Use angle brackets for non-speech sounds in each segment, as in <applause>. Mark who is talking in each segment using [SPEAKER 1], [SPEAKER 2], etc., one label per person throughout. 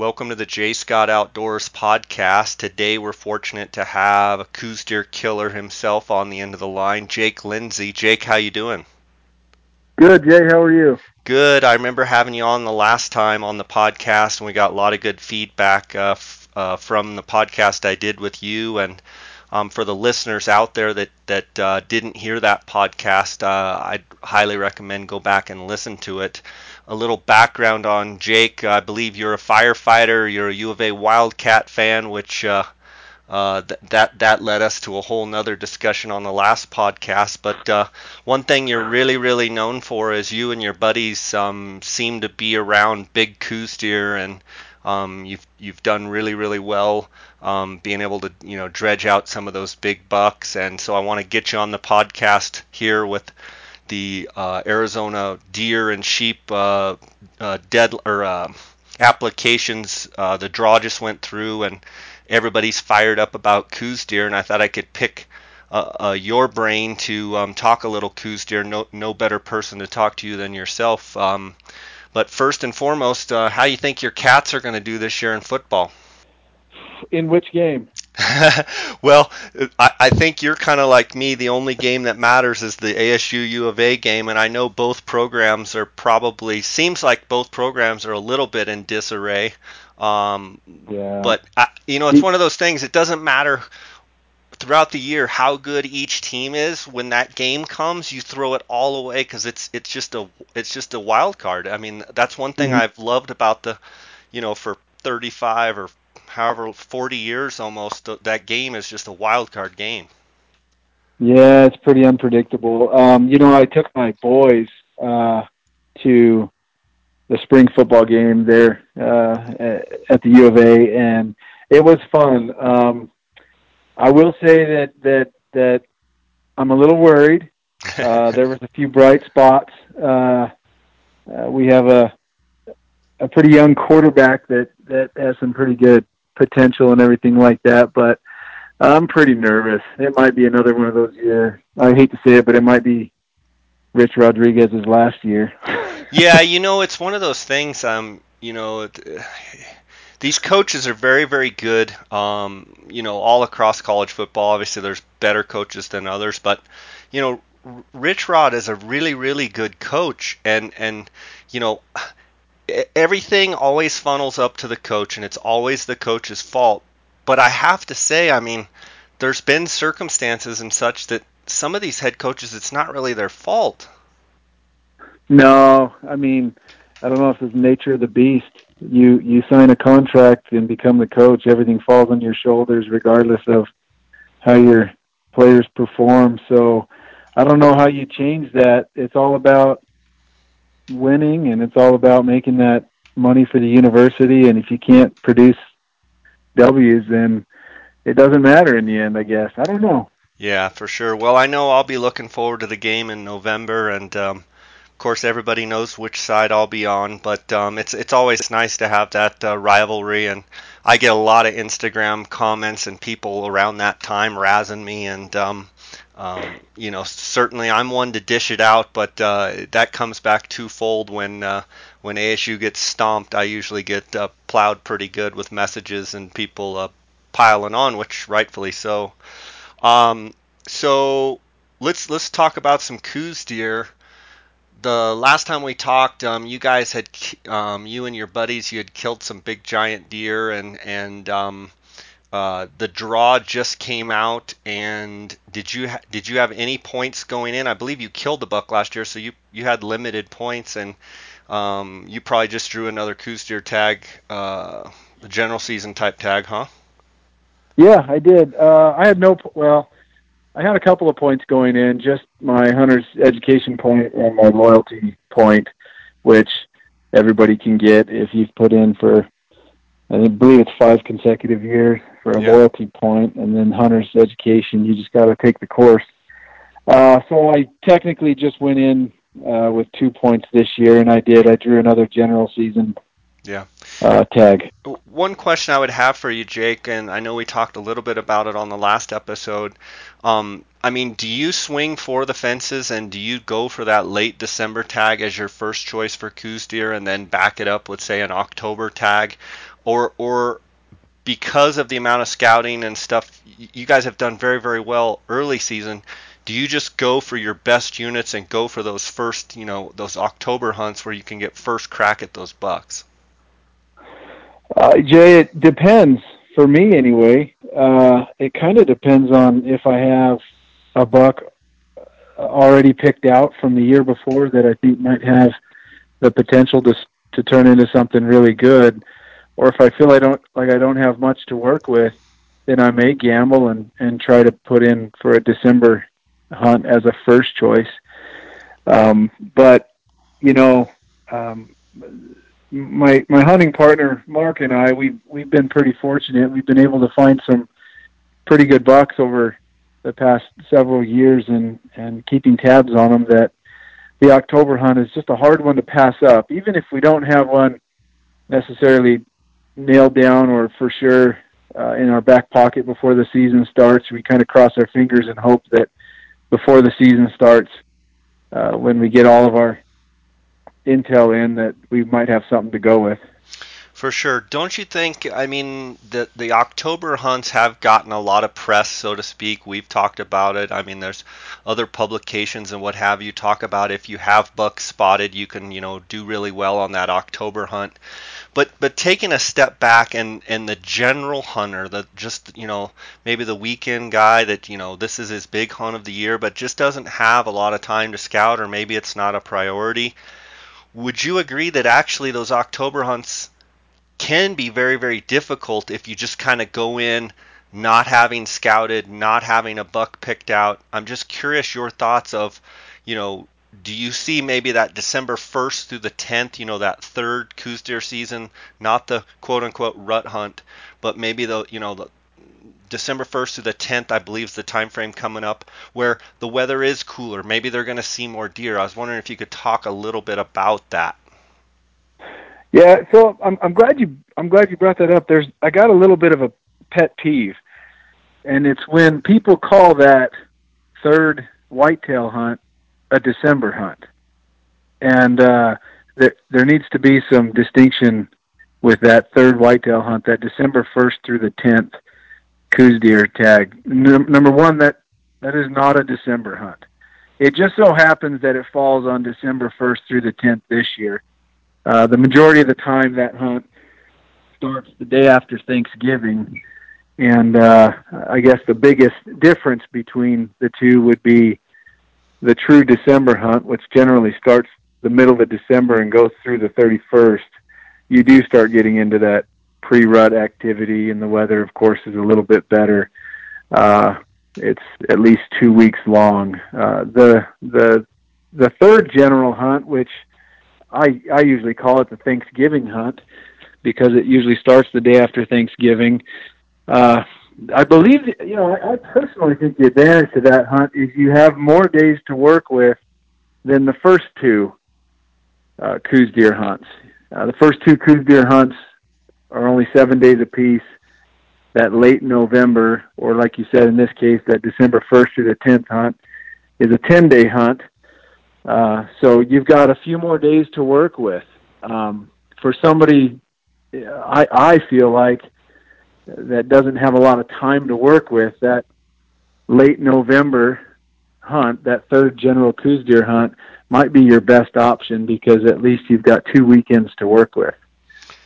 [SPEAKER 1] Welcome to the Jay Scott Outdoors podcast. Today we're fortunate to have a Coues deer killer himself on the end of the line, Jake Lindsay. Jake, how you doing?
[SPEAKER 2] Good, Jay. How are you?
[SPEAKER 1] Good. I remember having you on the last time on the podcast, and we got a lot of good feedback uh, f- uh, from the podcast I did with you. And um, for the listeners out there that that uh, didn't hear that podcast, uh, I'd highly recommend go back and listen to it a little background on Jake. I believe you're a firefighter. You're a U of A Wildcat fan, which uh, uh, th- that that led us to a whole nother discussion on the last podcast. But uh, one thing you're really really known for is you and your buddies um, seem to be around big Coues deer, and um, you've you've done really really well. Um, being able to you know dredge out some of those big bucks, and so I want to get you on the podcast here with the uh, Arizona deer and sheep uh, uh, dead or uh, applications. Uh, the draw just went through, and everybody's fired up about Coues deer, and I thought I could pick uh, your brain to um, talk a little Coues deer. No, no better person to talk to you than yourself. Um, but first and foremost, how you think your cats are going to do this year in football?
[SPEAKER 2] In which game? <laughs>
[SPEAKER 1] well, I, I, think you're kind of like me. The only game that matters is the ASU U of A game, and I know both programs are probably seems like both programs are a little bit in disarray. Um, yeah. But I, you know, it's one of those things. It doesn't matter throughout the year how good each team is. When that game comes, you throw it all away because it's it's just a it's just a wild card. I mean, that's one thing mm-hmm. I've loved about the, you know, for 35 or however 40 years almost that game is just a wild card game
[SPEAKER 2] yeah it's pretty unpredictable um, you know i took my boys uh, to the spring football game there uh, at the u of a and it was fun um, i will say that that that i'm a little worried <laughs> uh, there was a few bright spots uh, uh, we have a a pretty young quarterback that that has some pretty good potential and everything like that. But I'm pretty nervous. It might be another one of those years. I hate to say it, but it might be Rich Rodriguez's last year. <laughs>
[SPEAKER 1] yeah, you know, it's one of those things. Um, you know, these coaches are very, very good. Um, you know, all across college football. Obviously, there's better coaches than others, but you know, Rich Rod is a really, really good coach, and and you know, everything always funnels up to the coach, and it's always the coach's fault. But I have to say, I mean, there's been circumstances and such that some of these head coaches, it's not really their fault.
[SPEAKER 2] No, I mean, I don't know if it's nature of the beast. You you sign a contract and become the coach. Everything falls on your shoulders, regardless of how your players perform. So I don't know how you change that. It's all about winning and it's all about making that money for the university and if you can't produce W's then it doesn't matter in the end I guess I don't know
[SPEAKER 1] yeah for sure well I know I'll be looking forward to the game in November and um, course everybody knows which side I'll be on but um, it's it's always nice to have that uh, rivalry and I get a lot of Instagram comments and people around that time razzing me and um, um, you know, certainly I'm one to dish it out, but uh, that comes back twofold when uh, when ASU gets stomped. I usually get uh, plowed pretty good with messages and people uh, piling on, which rightfully so. Um, so let's let's talk about some Coues deer. The last time we talked, um, you guys had um, you and your buddies you had killed some big giant deer and and um, uh, the draw just came out, and did you ha- did you have any points going in? I believe you killed the buck last year, so you you had limited points, and um, you probably just drew another Coues deer tag, uh, the general season type tag, huh?
[SPEAKER 2] Yeah, I did. Uh, I had no well, I had a couple of points going in, just my hunter's education point and my loyalty point, which everybody can get if you've put in for I believe it's five consecutive years for a loyalty point, and then hunter's education. You just got to take the course. Uh, so I technically just went in uh, with two points this year, and I did. I drew another general season.
[SPEAKER 1] Yeah.
[SPEAKER 2] Uh, tag.
[SPEAKER 1] One question I would have for you, Jake, and I know we talked a little bit about it on the last episode. Um, I mean, do you swing for the fences and do you go for that late December tag as your first choice for Coues deer and then back it up with, say, an October tag? or or because of the amount of scouting and stuff you guys have done very very well early season do you just go for your best units and go for those first you know those october hunts where you can get first crack at those bucks
[SPEAKER 2] uh, jay it depends for me anyway uh, it kind of depends on if i have a buck already picked out from the year before that i think might have the potential to to turn into something really good or if I feel I don't like I don't have much to work with, then I may gamble and and try to put in for a December hunt as a first choice. Um, but you know, um, my my hunting partner Mark and I we've we've been pretty fortunate. We've been able to find some pretty good bucks over the past several years and and keeping tabs on them that the October hunt is just a hard one to pass up even if we don't have one necessarily nailed down or for sure uh, in our back pocket before the season starts. We kind of cross our fingers and hope that before the season starts, uh, when we get all of our intel in, that we might have something to go with.
[SPEAKER 1] For sure. Don't you think? I mean, the the October hunts have gotten a lot of press, so to speak. We've talked about it. I mean, there's other publications and what have you talk about if you have bucks spotted, you can you know do really well on that October hunt. But but taking a step back and and the general hunter, the just you know maybe the weekend guy that you know this is his big hunt of the year, but just doesn't have a lot of time to scout, or maybe it's not a priority. Would you agree that actually those October hunts can be very very difficult if you just kind of go in not having scouted, not having a buck picked out? I'm just curious your thoughts of you know do you see maybe that December 1st through the 10th, you know, that third Coues deer season, not the quote unquote rut hunt, but maybe the, you know, the December 1st to the 10th, I believe, is the time frame coming up where the weather is cooler. Maybe they're going to see more deer. I was wondering if you could talk a little bit about that.
[SPEAKER 2] Yeah, so I'm, I'm glad you I'm glad you brought that up. There's I got a little bit of a pet peeve, and it's when people call that third whitetail hunt a December hunt, and uh, there there needs to be some distinction with that third whitetail hunt, that December 1st through the 10th Coues deer tag. N- number one, that that is not a December hunt. It just so happens that it falls on December 1st through the 10th this year. Uh, the majority of the time, that hunt starts the day after Thanksgiving. And uh, I guess the biggest difference between the two would be the true December hunt, which generally starts the middle of December and goes through the 31st. You do start getting into that pre-rut activity, and the weather, of course, is a little bit better. Uh, it's at least two weeks long. Uh, the the the third general hunt, which I I usually call it the Thanksgiving hunt, because it usually starts the day after Thanksgiving. Uh, I believe, you know, I, personally think the advantage to that hunt is you have more days to work with than the first two uh, Coues deer hunts. Uh, the first two Coues deer hunts are only seven days apiece. That late November, or like you said in this case, that December 1st through the 10th hunt, is a 10 day hunt. Uh, so you've got a few more days to work with. Um, for somebody, I, I feel like that doesn't have a lot of time to work with, that late November hunt, that third general Coues deer hunt, might be your best option because at least you've got two weekends to work with.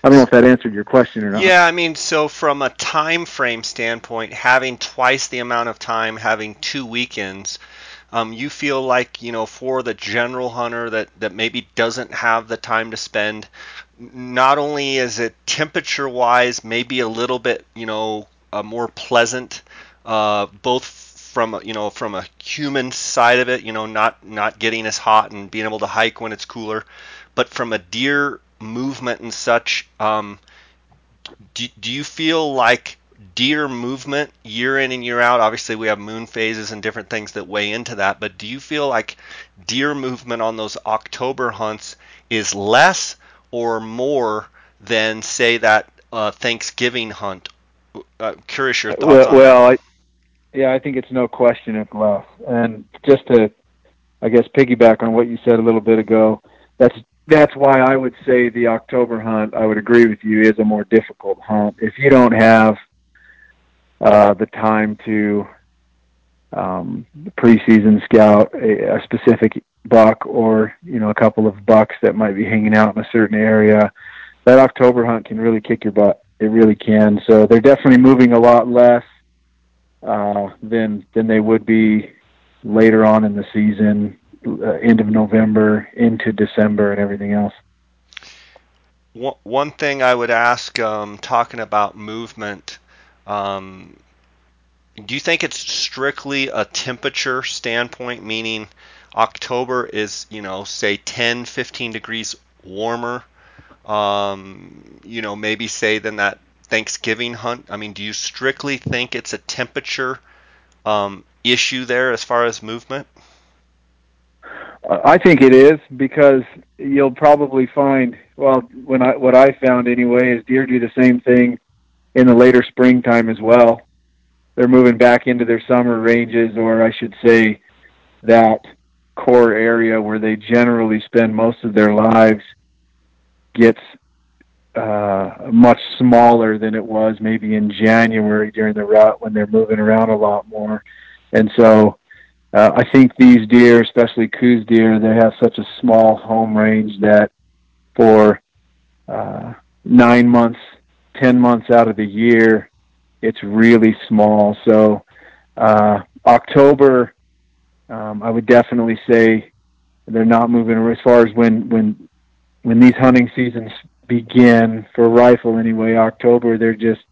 [SPEAKER 2] I don't know if that answered your question or not.
[SPEAKER 1] Yeah, I mean, so from a time frame standpoint, having twice the amount of time, having two weekends, um, you feel like you know for the general hunter that that maybe doesn't have the time to spend not only is it temperature wise maybe a little bit you know more pleasant uh, both from you know from a human side of it you know not not getting as hot and being able to hike when it's cooler but from a deer movement and such um, do, do you feel like deer movement year in and year out obviously we have moon phases and different things that weigh into that but do you feel like deer movement on those october hunts is less or more than say that uh, Thanksgiving hunt. Uh, curious your thoughts.
[SPEAKER 2] Well, well I, yeah, I think it's no question it's less. And just to, I guess, piggyback on what you said a little bit ago, that's that's why I would say the October hunt. I would agree with you is a more difficult hunt if you don't have uh, the time to um, preseason scout a, a specific buck or you know a couple of bucks that might be hanging out in a certain area. That October hunt can really kick your butt. It really can. So they're definitely moving a lot less uh, than than they would be later on in the season, uh, end of November into December and everything else.
[SPEAKER 1] One thing I would ask, um, talking about movement, um, do you think it's strictly a temperature standpoint, meaning October is, you know, say 10, 15 degrees warmer, um, you know, maybe say than that Thanksgiving hunt? I mean, do you strictly think it's a temperature um, issue there as far as movement?
[SPEAKER 2] I think it is because you'll probably find well when I what I found anyway is deer do the same thing in the later springtime as well. They're moving back into their summer ranges, or I should say, that core area where they generally spend most of their lives gets uh, much smaller than it was maybe in January during the rut when they're moving around a lot more. And so uh, I think these deer, especially Coues deer, they have such a small home range that for uh, nine months, ten months out of the year, it's really small. So uh, October, um, I would definitely say they're not moving as far as when when when these hunting seasons begin for rifle anyway. October, they're just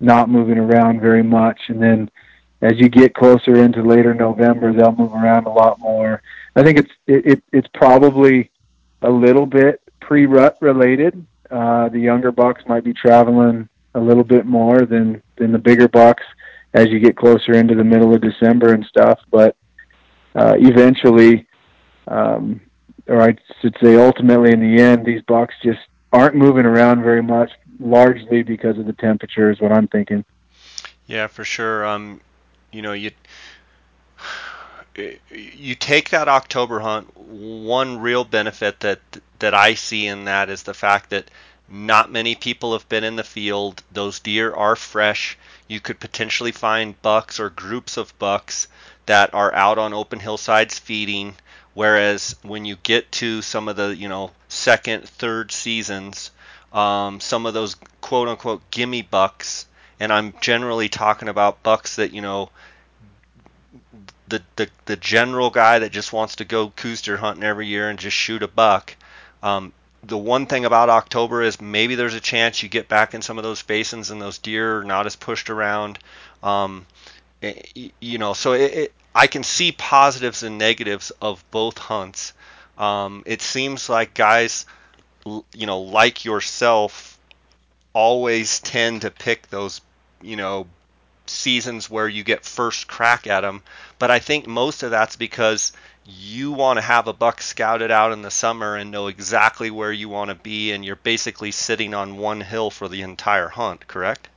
[SPEAKER 2] not moving around very much, and then as you get closer into later November, they'll move around a lot more. I think it's it, it it's probably a little bit pre-rut related. Uh, the younger bucks might be traveling a little bit more than than the bigger bucks as you get closer into the middle of December and stuff. But uh, eventually, um, or I should say, ultimately, in the end, these bucks just aren't moving around very much, largely because of the temperature. Is what I'm thinking.
[SPEAKER 1] Yeah, for sure. Um, you know, you you take that October hunt. One real benefit that that I see in that is the fact that not many people have been in the field. Those deer are fresh. You could potentially find bucks or groups of bucks that are out on open hillsides feeding. Whereas when you get to some of the, you know, second, third seasons, um, some of those quote unquote gimme bucks, and I'm generally talking about bucks that, you know, the, the, the general guy that just wants to go Coues deer hunting every year and just shoot a buck. Um, the one thing about October is maybe there's a chance you get back in some of those basins and those deer are not as pushed around. Um, eh, you know, so it, it, I can see positives and negatives of both hunts. Um, it seems like guys, you know, like yourself, always tend to pick those, you know, seasons where you get first crack at them. But I think most of that's because you want to have a buck scouted out in the summer and know exactly where you want to be, and you're basically sitting on one hill for the entire hunt, correct?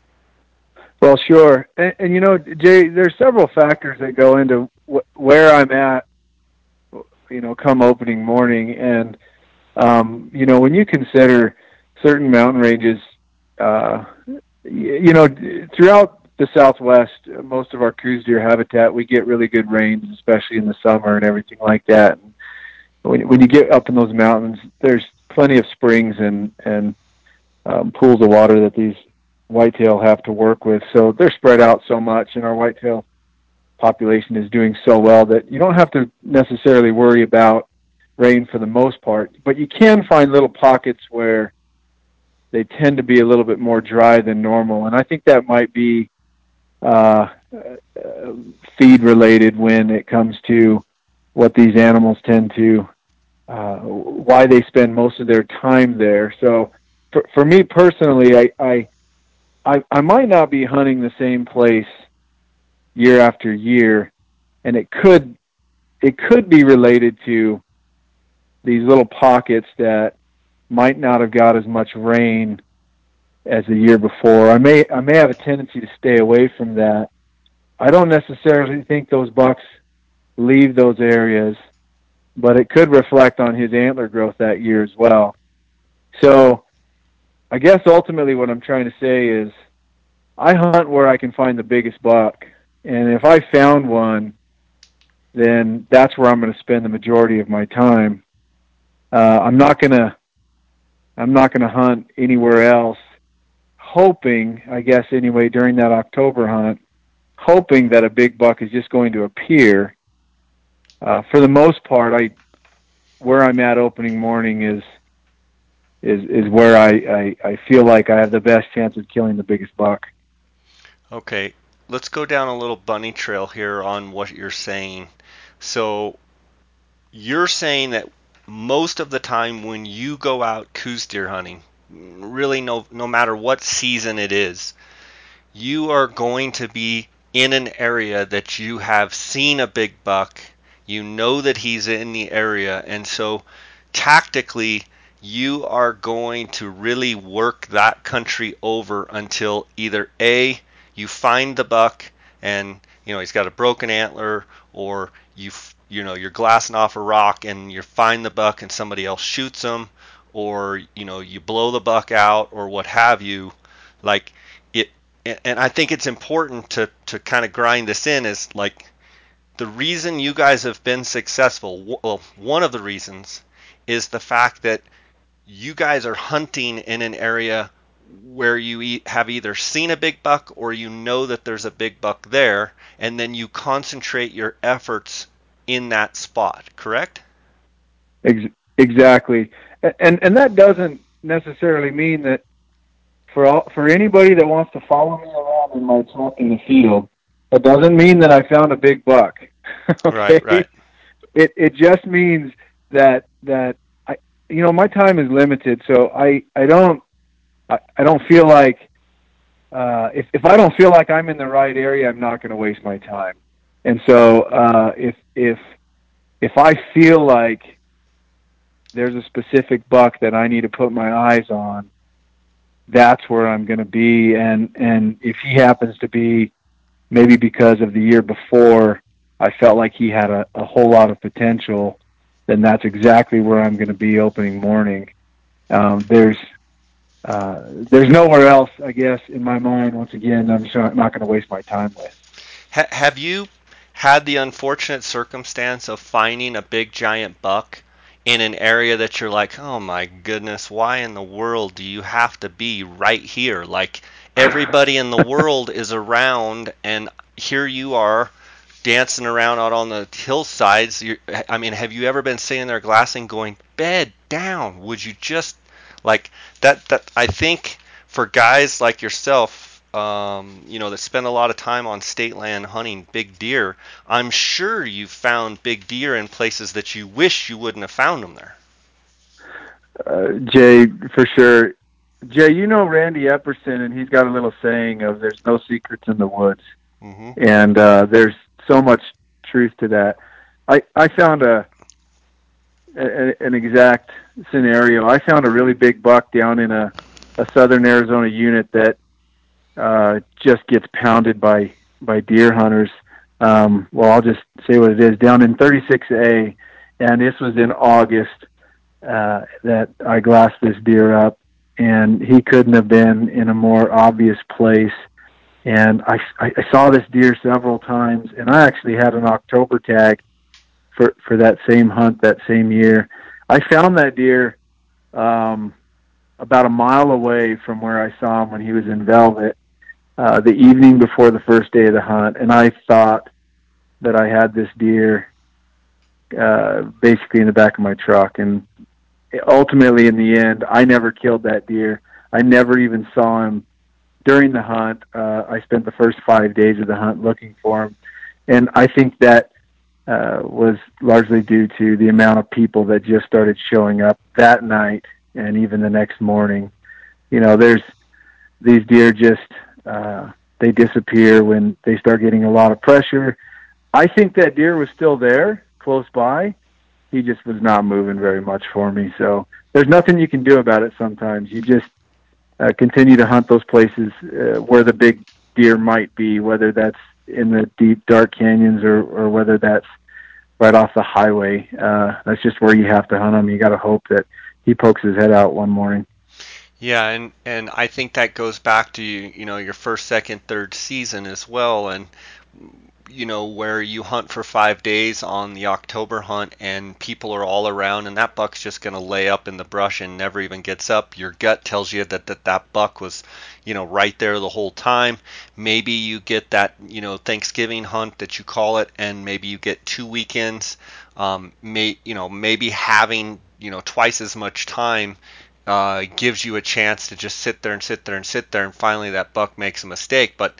[SPEAKER 2] Well, sure. And, and you know, Jay, there's several factors that go into wh- where I'm at, you know, come opening morning. And, um, you know, when you consider certain mountain ranges, uh, you know, throughout the Southwest, most of our Coues deer habitat, we get really good rains, especially in the summer and everything like that. And when, when you get up in those mountains, there's plenty of springs and and um, pools of water that these whitetail have to work with. So they're spread out so much, and our whitetail population is doing so well that you don't have to necessarily worry about rain for the most part. But you can find little pockets where they tend to be a little bit more dry than normal, and I think that might be uh, feed related when it comes to what these animals tend to uh, why they spend most of their time there. So for, for me personally, I, I I I might not be hunting the same place year after year, and it could it could be related to these little pockets that might not have got as much rain as the year before. I may I may have a tendency to stay away from that. I don't necessarily think those bucks leave those areas but it could reflect on his antler growth that year as well. So I guess ultimately what I'm trying to say is I hunt where I can find the biggest buck. And if I found one, then that's where I'm going to spend the majority of my time. Uh, I'm not going to I'm not going to hunt anywhere else hoping, I guess anyway, during that October hunt, hoping that a big buck is just going to appear. Uh, for the most part, I where I'm at opening morning is is is where I, I, I feel like I have the best chance of killing the biggest buck.
[SPEAKER 1] Okay, let's go down a little bunny trail here on what you're saying. So you're saying that most of the time when you go out Coues deer hunting, really no no matter what season it is, you are going to be in an area that you have seen a big buck, you know that he's in the area, and so tactically you are going to really work that country over until either A, you find the buck and you know he's got a broken antler or you you know you're glassing off a rock and you find the buck and somebody else shoots him or you know you blow the buck out or what have you like it and I think it's important to to kind of grind this in is like the reason you guys have been successful well one of the reasons is the fact that you guys are hunting in an area where you have either seen a big buck or you know that there's a big buck there and then you concentrate your efforts in that spot correct
[SPEAKER 2] exactly and and that doesn't necessarily mean that for all, for anybody that wants to follow me around in my truck in the field, it doesn't mean that I found a big buck. <laughs>
[SPEAKER 1] okay? Right, right.
[SPEAKER 2] It it just means that that I you know my time is limited, so I I don't I, I don't feel like uh, if if I don't feel like I'm in the right area, I'm not going to waste my time. And so uh, if if if I feel like there's a specific buck that I need to put my eyes on, that's where I'm going to be. And and if he happens to be maybe because of the year before, I felt like he had a, a whole lot of potential, then that's exactly where I'm going to be opening morning. Um, there's uh, there's nowhere else, I guess, in my mind. Once again, I'm just not going to waste my time with.
[SPEAKER 1] Ha- have you had the unfortunate circumstance of finding a big giant buck in an area that you're like, oh my goodness, why in the world do you have to be right here? Like everybody in the world is around, and here you are dancing around out on the hillsides. You're, I mean, have you ever been sitting there glassing, going, bed down? Would you just like that? That I think for guys like yourself, um, you know, that spend a lot of time on state land hunting big deer, I'm sure you've found big deer in places that you wish you wouldn't have found them there.
[SPEAKER 2] Uh, Jay, for sure. Jay, you know Randy Epperson, and he's got a little saying of "There's no secrets in the woods," mm-hmm. and uh, there's so much truth to that. I I found a, a an exact scenario. I found a really big buck down in a a southern Arizona unit that uh, just gets pounded by by deer hunters. Um, well, I'll just say what it is. Down in 36A, and this was in August uh, that I glassed this deer up, and he couldn't have been in a more obvious place. And I, I saw this deer several times, and I actually had an October tag for for that same hunt that same year. I found that deer um, about a mile away from where I saw him when he was in velvet, uh, the evening before the first day of the hunt, and I thought that I had this deer uh, basically in the back of my truck. And ultimately, in the end, I never killed that deer. I never even saw him during the hunt. Uh, I spent the first five days of the hunt looking for him, and I think that uh, was largely due to the amount of people that just started showing up that night and even the next morning. You know, there's these deer just uh, they disappear when they start getting a lot of pressure. I think that deer was still there, close by. He just was not moving very much for me. So there's nothing you can do about it. Sometimes you just uh, continue to hunt those places uh, where the big deer might be, whether that's in the deep dark canyons or, or whether that's right off the highway. Uh, that's just where you have to hunt him. You got to hope that he pokes his head out one morning.
[SPEAKER 1] Yeah, and and I think that goes back to you know your first, second, third season as well, and you know where you hunt for five days on the October hunt, and people are all around, and that buck's just going to lay up in the brush and never even gets up. Your gut tells you that that that buck was, you know, right there the whole time. Maybe you get that you know Thanksgiving hunt that you call it, and maybe you get two weekends. Um, may you know maybe having you know twice as much time uh, gives you a chance to just sit there and sit there and sit there, and finally that buck makes a mistake. But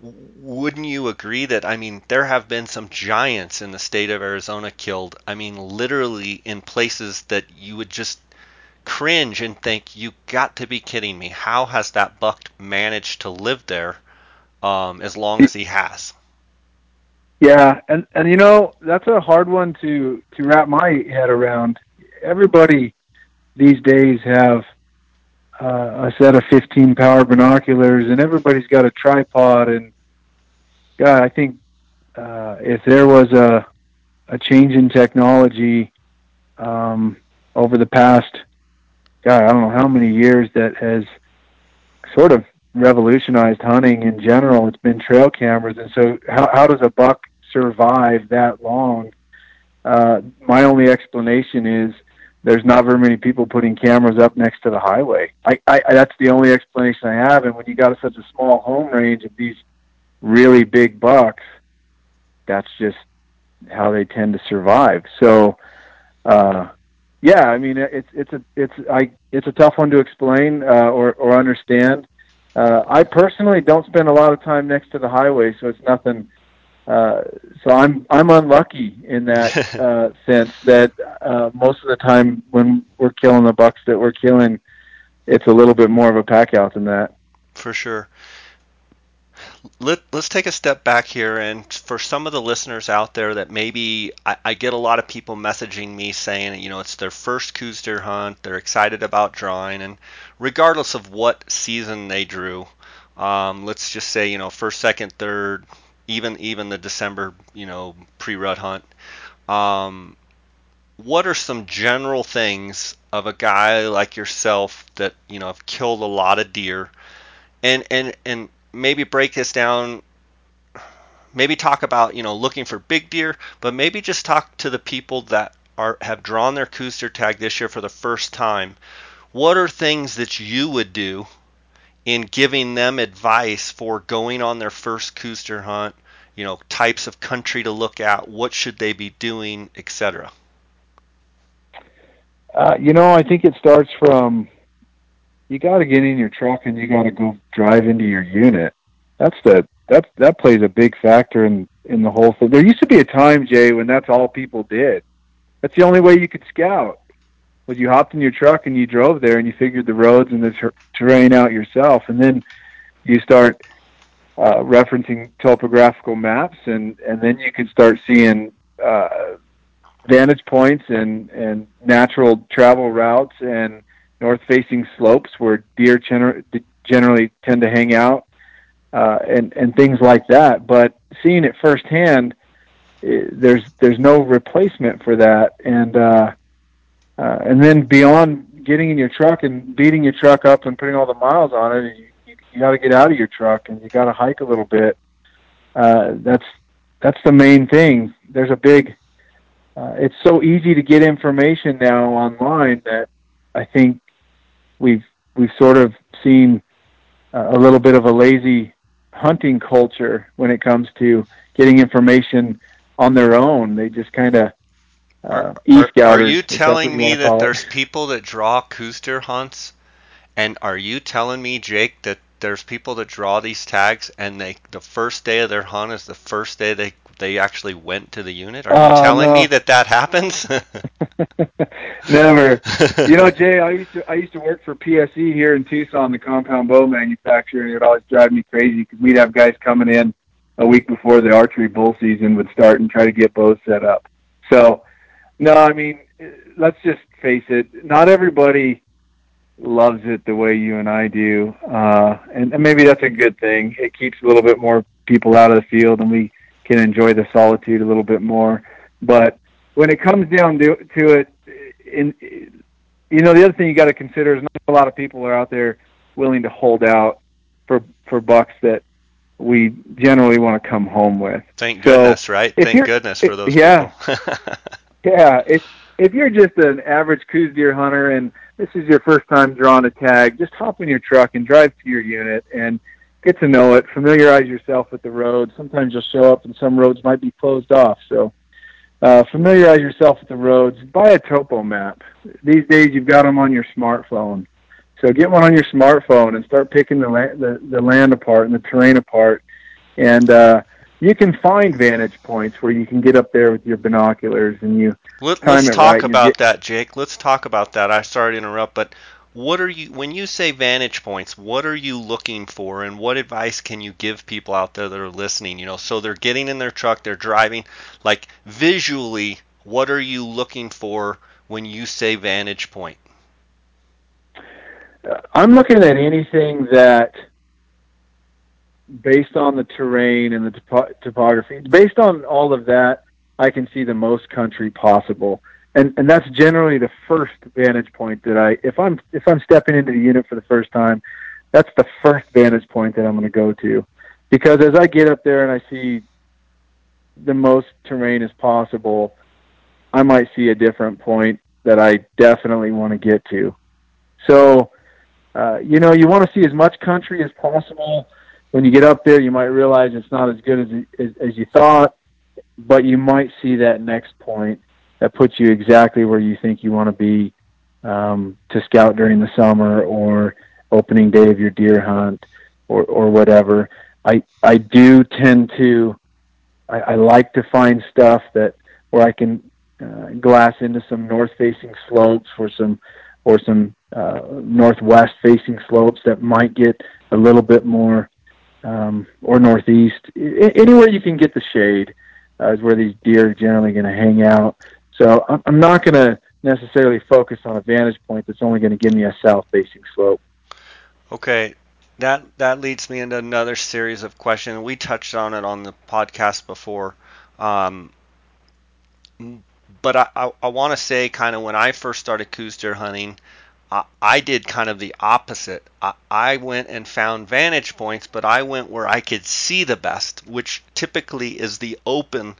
[SPEAKER 1] wouldn't you agree that I mean there have been some giants in the state of Arizona killed? I mean, literally in places that you would just cringe and think you got to be kidding me. How has that buck managed to live there um, as long as he has?
[SPEAKER 2] Yeah, and and you know that's a hard one to to wrap my head around. Everybody these days have uh, a set of 15 power binoculars, and everybody's got a tripod. And God, I think uh, if there was a a change in technology um, over the past, God, I don't know how many years that has sort of revolutionized hunting in general. It's been trail cameras, and so how how does a buck survive that long? Uh, my only explanation is there's not very many people putting cameras up next to the highway. I, I, that's the only explanation I have. And when you got such a small home range of these really big bucks, that's just how they tend to survive. So, uh, yeah, I mean, it's it's a it's I it's a tough one to explain uh, or or understand. Uh, I personally don't spend a lot of time next to the highway, so it's nothing uh, so I'm I'm unlucky in that <laughs> uh, sense that uh, most of the time when we're killing the bucks that we're killing, it's a little bit more of a pack out than that.
[SPEAKER 1] For sure. Let, let's take a step back here, and for some of the listeners out there that maybe I, I get a lot of people messaging me saying, you know, it's their first Coues deer hunt, they're excited about drawing, and regardless of what season they drew, um, let's just say, you know, first, second, third, even even the December you know pre-rut hunt. Um, what are some general things of a guy like yourself that you know have killed a lot of deer, and and and maybe break this down. Maybe talk about you know looking for big deer, but maybe just talk to the people that are have drawn their Coues deer tag this year for the first time. What are things that you would do in giving them advice for going on their first Coues deer hunt, you know, types of country to look at, what should they be doing, etc.
[SPEAKER 2] Uh, you know, I think it starts from you got to get in your truck and you got to go drive into your unit. That's the that that plays a big factor in in the whole thing. There used to be a time, Jay, when that's all people did. That's the only way you could scout was you hopped in your truck and you drove there and you figured the roads and the ter- terrain out yourself, and then you start uh, referencing topographical maps, and and then you can start seeing uh, vantage points and and natural travel routes and north-facing slopes where deer gener- generally tend to hang out, uh, and and things like that. But seeing it firsthand, eh, there's there's no replacement for that, and uh, uh, and then beyond getting in your truck and beating your truck up and putting all the miles on it, you, you, got to get out of your truck and you got to hike a little bit. Uh, that's that's the main thing. There's a big. Uh, it's so easy to get information now online that I think we've we've sort of seen a little bit of a lazy hunting culture when it comes to getting information on their own. They just kind of
[SPEAKER 1] uh, are, are, you telling me that there's people that draw Coues hunts, and are you telling me, Jake, that there's people that draw these tags and they the first day of their hunt is the first day they they actually went to the unit? Are you uh, telling no. me that that happens? <laughs> <laughs>
[SPEAKER 2] Never. you know, <laughs> Jay, I used to I used to work for PSE here in Tucson, the compound bow manufacturer, and it would always drive me crazy because we'd have guys coming in a week before the archery bull season would start and try to get bows set up. So no, I mean, let's just face it. Not everybody loves it the way you and I do, uh, and, and maybe that's a good thing. It keeps a little bit more people out of the field, and we can enjoy the solitude a little bit more. But when it comes down to, to it, in you know, the other thing you got to consider is not a lot of people are out there willing to hold out for for bucks that we generally want to come home with.
[SPEAKER 1] Thank so goodness, right? Thank goodness for those
[SPEAKER 2] yeah, <laughs> yeah. If if you're just an average Coues deer hunter and this is your first time drawing a tag, just hop in your truck and drive to your unit and get to know it. Familiarize yourself with the road. Sometimes you'll show up and some roads might be closed off. So uh, familiarize yourself with the roads. Buy a topo map. These days you've got them on your smartphone. So get one on your smartphone and start picking the land, the, the land apart and the terrain apart. And uh, you can find vantage points where you can get up there with your binoculars and you.
[SPEAKER 1] Let, us talk right, about get, that, Jake. Let's talk about that. I sorry to interrupt, but what are you when you say vantage points? What are you looking for, and what advice can you give people out there that are listening? You know, so they're getting in their truck, they're driving. Like visually, what are you looking for when you say vantage point?
[SPEAKER 2] Uh, I'm looking at anything that based on the terrain and the topo- topography, based on all of that, I can see the most country possible. And and that's generally the first vantage point that I if I'm if I'm stepping into the unit for the first time, that's the first vantage point that I'm going to go to. Because as I get up there and I see the most terrain as possible, I might see a different point that I definitely want to get to. So, uh, you know, you want to see as much country as possible when you get up there, you might realize it's not as good as, as, as you thought, but you might see that next point that puts you exactly where you think you want to be um, to scout during the summer or opening day of your deer hunt or, or whatever. I I do tend to I, I like to find stuff that where I can uh, glass into some north facing slopes or some or some uh, northwest facing slopes that might get a little bit more um, or northeast. I, anywhere you can get the shade uh, is where these deer are generally going to hang out. So I'm, not going to necessarily focus on a vantage point that's only going to give me a south-facing slope.
[SPEAKER 1] Okay, that that leads me into another series of questions. We touched on it on the podcast before, um, but I, I, I want to say kind of when I first started Coues deer hunting, I did kind of the opposite. I, I went and found vantage points, but I went where I could see the best, which typically is the open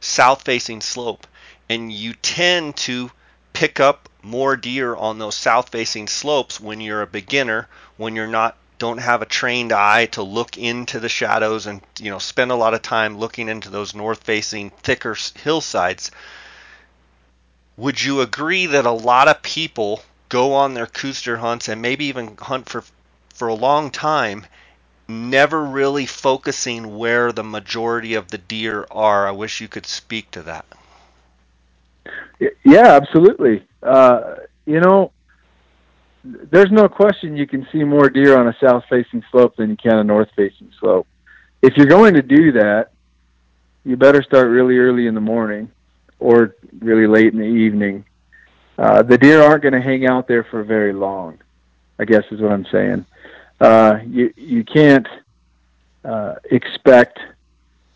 [SPEAKER 1] south facing slope. And you tend to pick up more deer on those south facing slopes when you're a beginner, when you're not don't have a trained eye to look into the shadows and you know spend a lot of time looking into those north facing thicker hillsides. Would you agree that a lot of people go on their Coues deer hunts and maybe even hunt for for a long time, never really focusing where the majority of the deer are. I wish you could speak to that.
[SPEAKER 2] Yeah, absolutely. Uh, you know, there's no question you can see more deer on a south-facing slope than you can a north-facing slope. If you're going to do that, you better start really early in the morning or really late in the evening uh, the deer aren't going to hang out there for very long. I guess is what I'm saying. Uh, you you can't uh, expect.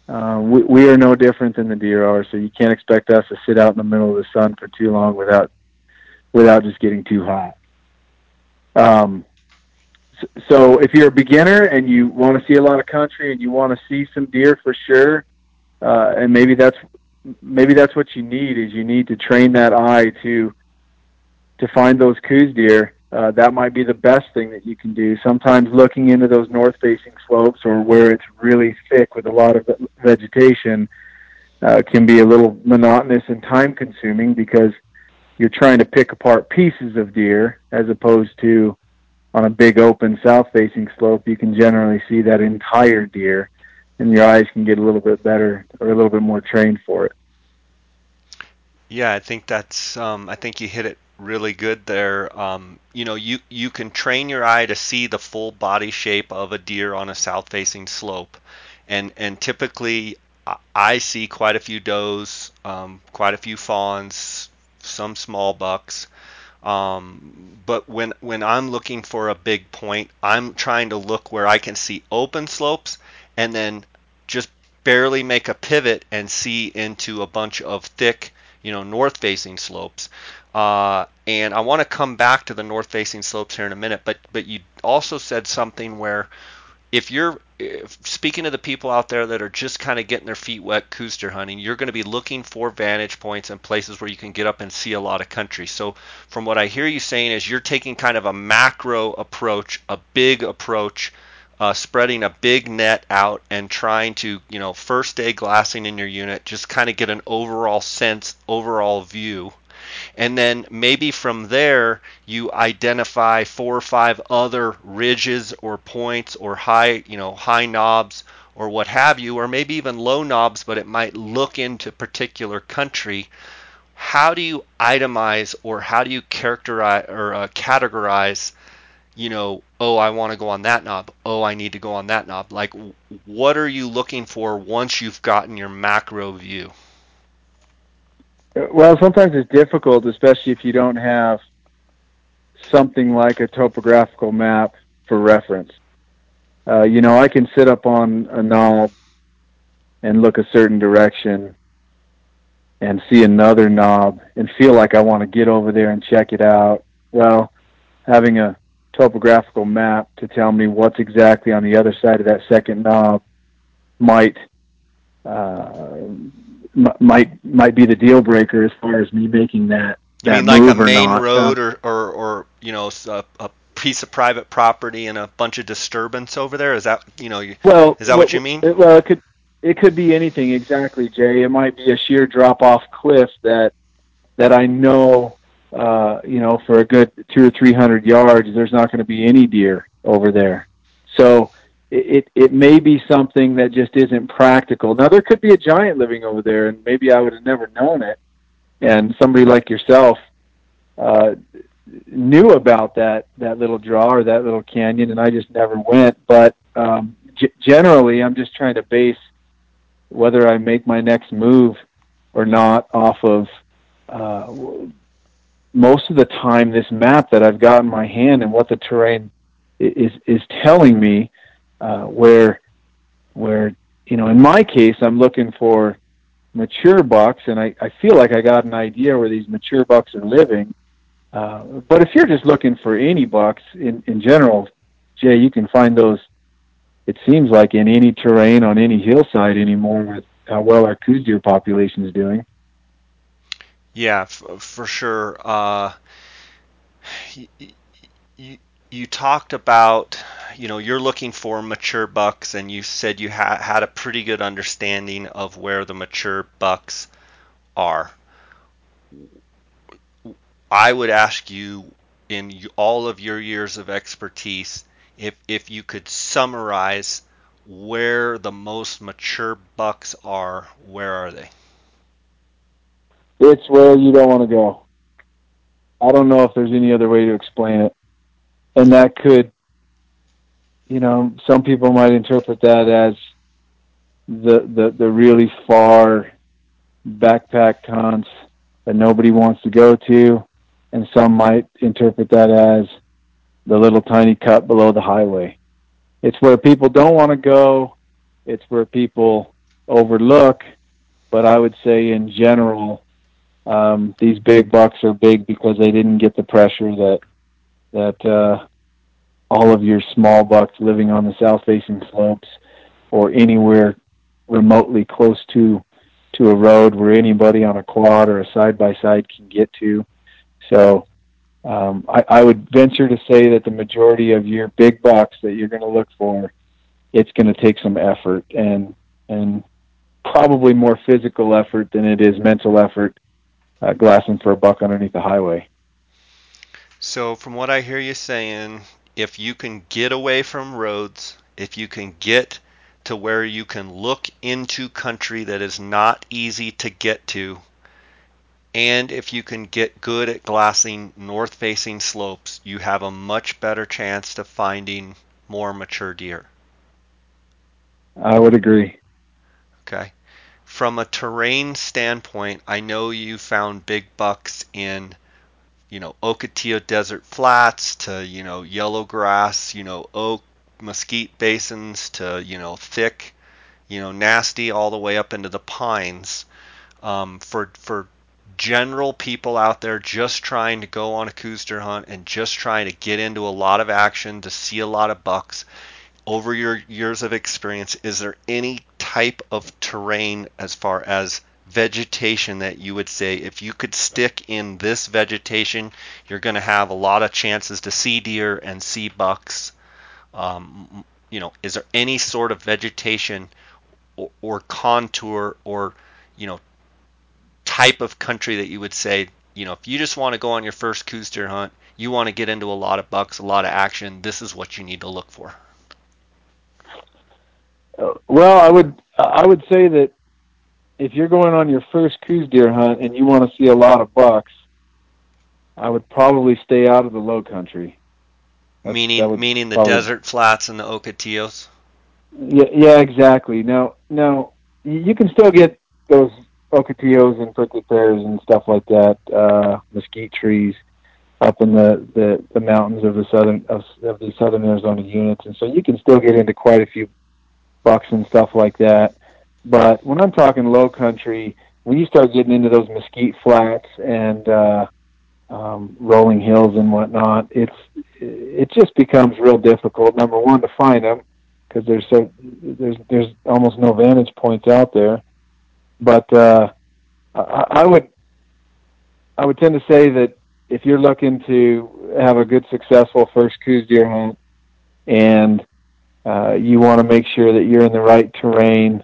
[SPEAKER 2] Uh, we, we are no different than the deer are, so you can't expect us to sit out in the middle of the sun for too long without without just getting too hot. Um, so if you're a beginner and you want to see a lot of country and you want to see some deer for sure, uh, and maybe that's maybe that's what you need is you need to train that eye to to find those Coues deer, uh, that might be the best thing that you can do. Sometimes looking into those north-facing slopes or where it's really thick with a lot of vegetation uh, can be a little monotonous and time-consuming because you're trying to pick apart pieces of deer as opposed to on a big open south-facing slope. You can generally see that entire deer, and your eyes can get a little bit better or a little bit more trained for it.
[SPEAKER 1] Yeah, I think that's. Um, I think you hit it really good there. Um, you know, you you can train your eye to see the full body shape of a deer on a south-facing slope, and and typically I see quite a few does, um, quite a few fawns, some small bucks. Um, but when when I'm looking for a big point, I'm trying to look where I can see open slopes and then just barely make a pivot and see into a bunch of thick, you know, north-facing slopes. Uh, and I want to come back to the north-facing slopes here in a minute, but but you also said something where if you're if, speaking to the people out there that are just kind of getting their feet wet Coues hunting, you're going to be looking for vantage points and places where you can get up and see a lot of country. So, from what I hear you saying, is you're taking kind of a macro approach, a big approach, uh, spreading a big net out and trying to, you know, first day glassing in your unit, just kind of get an overall sense, overall view and then maybe from there you identify four or five other ridges or points or high you know high knobs or what have you or maybe even low knobs but it might look into particular country. How do you itemize or how do you characterize or uh, categorize you know oh i want to go on that knob. Oh i need to go on that knob. Like what are you looking for once you've gotten your macro view
[SPEAKER 2] well, sometimes it's difficult, especially if you don't have something like a topographical map for reference. Uh, you know, I can sit up on a knob and look a certain direction and see another knob and feel like I want to get over there and check it out. Well, having a topographical map to tell me what's exactly on the other side of that second knob might uh, might might be the deal breaker as far as me making that. That
[SPEAKER 1] mean like a main
[SPEAKER 2] not.
[SPEAKER 1] road or, or or you know a, a piece of private property and a bunch of disturbance over there? Is that you know?
[SPEAKER 2] Well,
[SPEAKER 1] is that what, what you mean?
[SPEAKER 2] It, well, it could it could be anything exactly, Jay. It might be a sheer drop off cliff that that I know, uh, you know, for a good two or three hundred yards, there's not going to be any deer over there. So it, it may be something that just isn't practical. Now there could be a giant living over there, and maybe I would have never known it. And somebody like yourself uh, knew about that that little draw or that little canyon, and I just never went. But um, g- generally, I'm just trying to base whether I make my next move or not off of uh, most of the time this map that I've got in my hand and what the terrain is is telling me uh, where where you know in my case I'm looking for mature bucks, and I, I feel like I got an idea where these mature bucks are living. Uh, but if you're just looking for any bucks in, in general, Jay, you can find those. It seems like in any terrain on any hillside anymore with how well our Coues deer population is doing.
[SPEAKER 1] Yeah, f- for sure. Uh, you, you talked about you know you're looking for mature bucks and you said you ha- had a pretty good understanding of where the mature bucks are. I would ask you in all of your years of expertise if if you could summarize where the most mature bucks are where are they?
[SPEAKER 2] It's where you don't want to go. I don't know if there's any other way to explain it and that could, you know, some people might interpret that as the the, the really far backpack hunts that nobody wants to go to, and some might interpret that as the little tiny cut below the highway. It's where people don't want to go. It's where people overlook. But I would say in general, um, these big bucks are big because they didn't get the pressure that that uh, all of your small bucks living on the south facing slopes or anywhere remotely close to to a road where anybody on a quad or a side by side can get to. So um, I, I would venture to say that the majority of your big bucks that you're going to look for, it's going to take some effort and and probably more physical effort than it is mental effort uh, glassing for a buck underneath the highway.
[SPEAKER 1] So, from what I hear you saying, if you can get away from roads, if you can get to where you can look into country that is not easy to get to, and if you can get good at glassing north facing slopes, you have a much better chance of finding more mature deer.
[SPEAKER 2] I would agree.
[SPEAKER 1] Okay. From a terrain standpoint, I know you found big bucks in you know Ocotillo Desert Flats to you know yellow grass, you know oak mesquite basins to you know thick you know, nasty all the way up into the pines. Um, for for general people out there just trying to go on a Coues hunt and just trying to get into a lot of action to see a lot of bucks over your years of experience is there any type of terrain as far as vegetation that you would say if you could stick in this vegetation you're going to have a lot of chances to see deer and see bucks um, you know is there any sort of vegetation or, or contour or you know type of country that you would say, you know, if you just want to go on your first Coues deer hunt, you want to get into a lot of bucks, a lot of action, this is what you need to look for?
[SPEAKER 2] Uh, well, I would I would say that if you're going on your first Coues deer hunt and you want to see a lot of bucks, I would probably stay out of the low country.
[SPEAKER 1] That's, meaning meaning the probably, desert flats and the Ocotillos?
[SPEAKER 2] Yeah, yeah, exactly. Now, now you can still get those ocotillos and prickly pears and stuff like that, uh, mesquite trees up in the, the, the mountains of the southern of, of the southern Arizona units, and so you can still get into quite a few bucks and stuff like that. But when I'm talking low country, when you start getting into those mesquite flats and uh, um, rolling hills and whatnot, it's it just becomes real difficult. Number one, to find them because there's so there's there's almost no vantage points out there. But uh, I, I would I would tend to say that if you're looking to have a good successful first Coues deer hunt and uh, you want to make sure that you're in the right terrain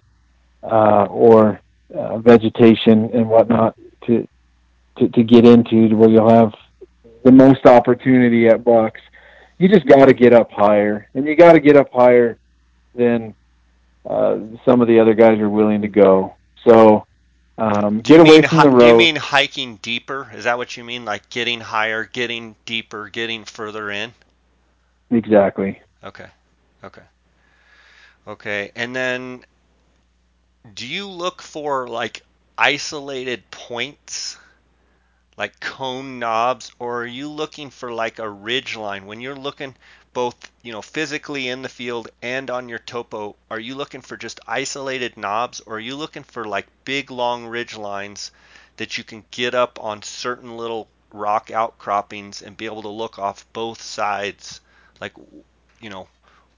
[SPEAKER 2] uh, or uh, vegetation and whatnot to, to to get into where you'll have the most opportunity at bucks. You just got to get up higher, and you got to get up higher than uh, some of the other guys are willing to go. So um, get away from the road. Do
[SPEAKER 1] you mean hiking deeper? Is that what you mean? Like getting higher, getting deeper, getting further in?
[SPEAKER 2] Exactly.
[SPEAKER 1] Okay. Okay. Okay. And then do you look for like isolated points? Like cone knobs, or are you looking for like a ridge line? When you're looking, both you know physically in the field and on your topo are you looking for just isolated knobs or are you looking for like big long ridge lines that you can get up on certain little rock outcroppings and be able to look off both sides like you know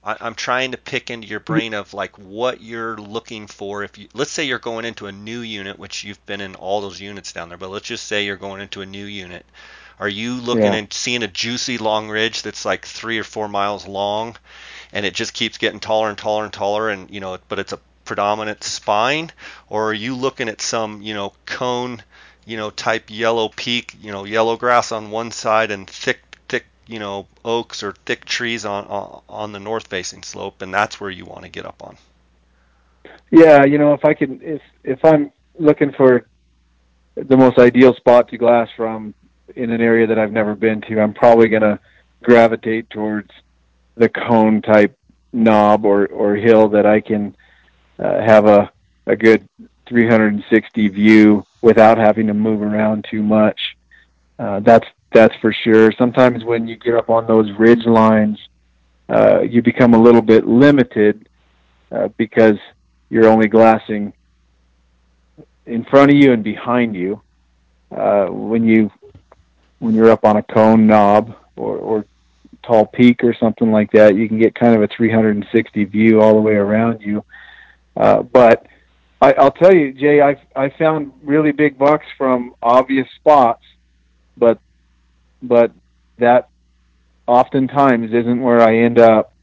[SPEAKER 1] I, am trying to pick into your mm-hmm. brain of like what you're looking for. If you let's say you're going into a new unit which you've been in all those units down there but let's just say you're going into a new unit. Are you looking yeah. and seeing a juicy long ridge that's like three or four miles long, and it just keeps getting taller and taller and taller, and you know, but it's a predominant spine, or are you looking at some you know cone, you know, type yellow peak, you know, yellow grass on one side and thick thick you know oaks or thick trees on on, the north facing slope, and that's where you want to get up on.
[SPEAKER 2] Yeah, you know, if I can, if if I'm looking for the most ideal spot to glass from, in an area that I've never been to, I'm probably going to gravitate towards the cone type knob or, or hill that I can uh, have a, a good 360 view without having to move around too much. Uh, that's that's for sure. Sometimes when you get up on those ridge lines, uh, you become a little bit limited uh, because you're only glassing in front of you and behind you. Uh, when you when you're up on a cone knob or, or tall peak or something like that, you can get kind of a 360 view all the way around you. Uh, but I, I'll tell you, Jay, I've I found really big bucks from obvious spots, but but that oftentimes isn't where I end up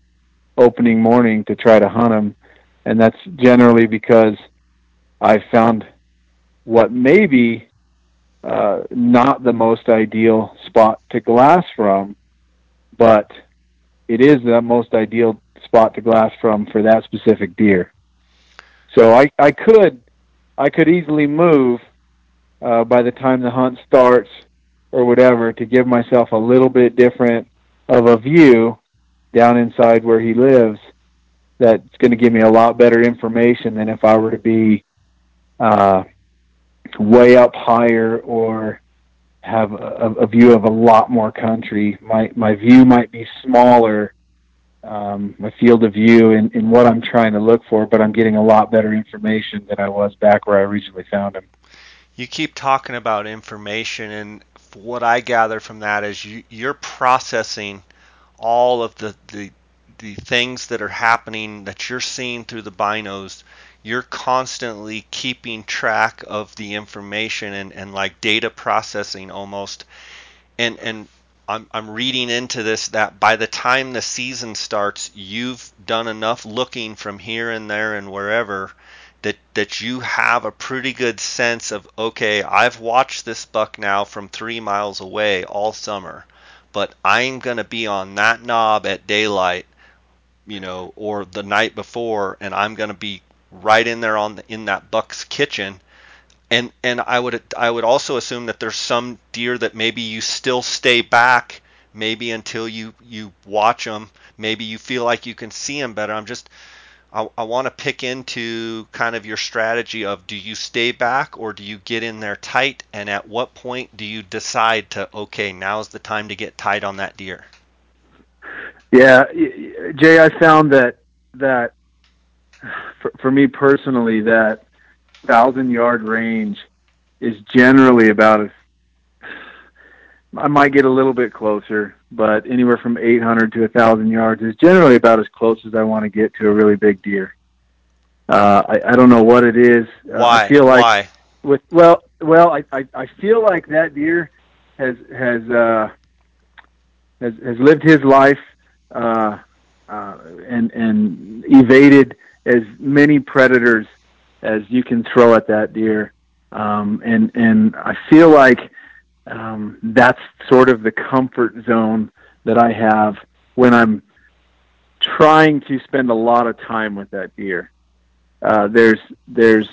[SPEAKER 2] opening morning to try to hunt them, and that's generally because I found what maybe uh, not the most ideal spot to glass from, but it is the most ideal spot to glass from for that specific deer. So I, I could I could easily move uh, by the time the hunt starts or whatever to give myself a little bit different of a view down inside where he lives that's going to give me a lot better information than if I were to be uh, way up higher or have a, a view of a lot more country. My my view might be smaller um, my field of view in, in what I'm trying to look for, but I'm getting a lot better information than I was back where I originally found him.
[SPEAKER 1] You keep talking about information, and what I gather from that is you, you're processing all of the, the the things that are happening that you're seeing through the binos. You're constantly keeping track of the information and, and like data processing almost. And and I'm, I'm reading into this that by the time the season starts you've done enough looking from here and there and wherever that that you have a pretty good sense of okay I've watched this buck now from three miles away all summer but I'm going to be on that knob at daylight you know or the night before and I'm going to be right in there on the, in that buck's kitchen. And and I would I would also assume that there's some deer that maybe you still stay back maybe until you you watch them maybe you feel like you can see them better i'm just i, I want to pick into kind of your strategy of do you stay back or do you get in there tight? And at what point do you decide to okay now's the time to get tight on that deer?
[SPEAKER 2] Yeah jay i found that that for, for me personally, that thousand yard range is generally about as I might get a little bit closer, but anywhere from 800 to 1,000 yards is generally about as close as I want to get to a really big deer. Uh, I, I don't know what it is.
[SPEAKER 1] Why? Uh,
[SPEAKER 2] I feel like
[SPEAKER 1] Why?
[SPEAKER 2] With well, well, I, I I feel like that deer has has uh, has has lived his life uh, uh, and and evaded as many predators as you can throw at that deer. Um, and and I feel like um, that's sort of the comfort zone that I have when I'm trying to spend a lot of time with that deer. Uh, there's there's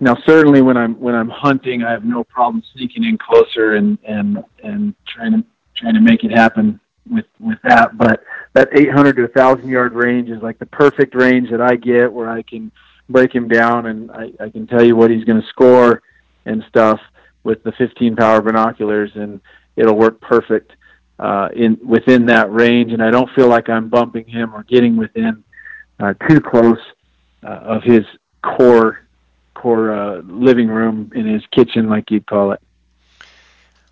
[SPEAKER 2] now certainly when I'm when I'm hunting, I have no problem sneaking in closer and and and trying to trying to make it happen with with that. But that 800 to 1,000 yard range is like the perfect range that I get where I can break him down and I, I can tell you what he's going to score and stuff with the 15 power binoculars, and it'll work perfect uh, in within that range. And I don't feel like I'm bumping him or getting within uh, too close uh, of his core core uh, living room in his kitchen, like you'd call it.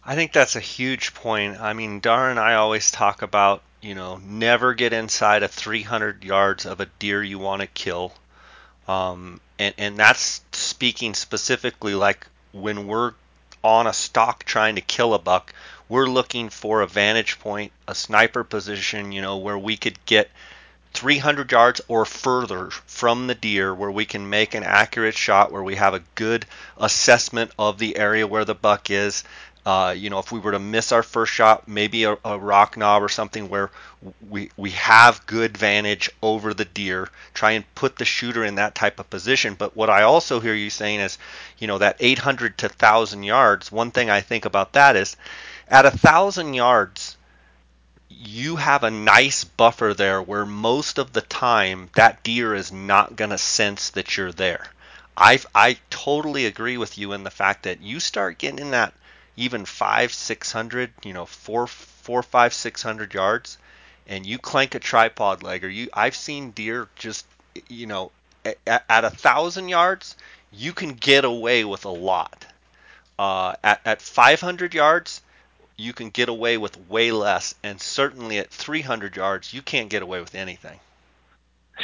[SPEAKER 1] I think that's a huge point. I mean, Dar and I always talk about, you know, never get inside of 300 yards of a deer you want to kill. Um, and, and that's speaking specifically like when we're on a stock trying to kill a buck, we're looking for a vantage point, a sniper position, you know, where we could get 300 yards or further from the deer where we can make an accurate shot where we have a good assessment of the area where the buck is uh, you know, if we were to miss our first shot, maybe a, a, rock knob or something where we we have good vantage over the deer. Try and put the shooter in that type of position. But what I also hear you saying is, you know, that 800 to 1,000 yards. One thing I think about that is, at a thousand yards, you have a nice buffer there where most of the time that deer is not going to sense that you're there. I I totally agree with you in the fact that you start getting in that even five, six hundred, you know, four, four, five, six hundred yards, and you clank a tripod leg, or you, I've seen deer just, you know, at, a thousand yards, you can get away with a lot. Uh, at at 500 yards, you can get away with way less, and certainly at 300 yards, you can't get away with anything.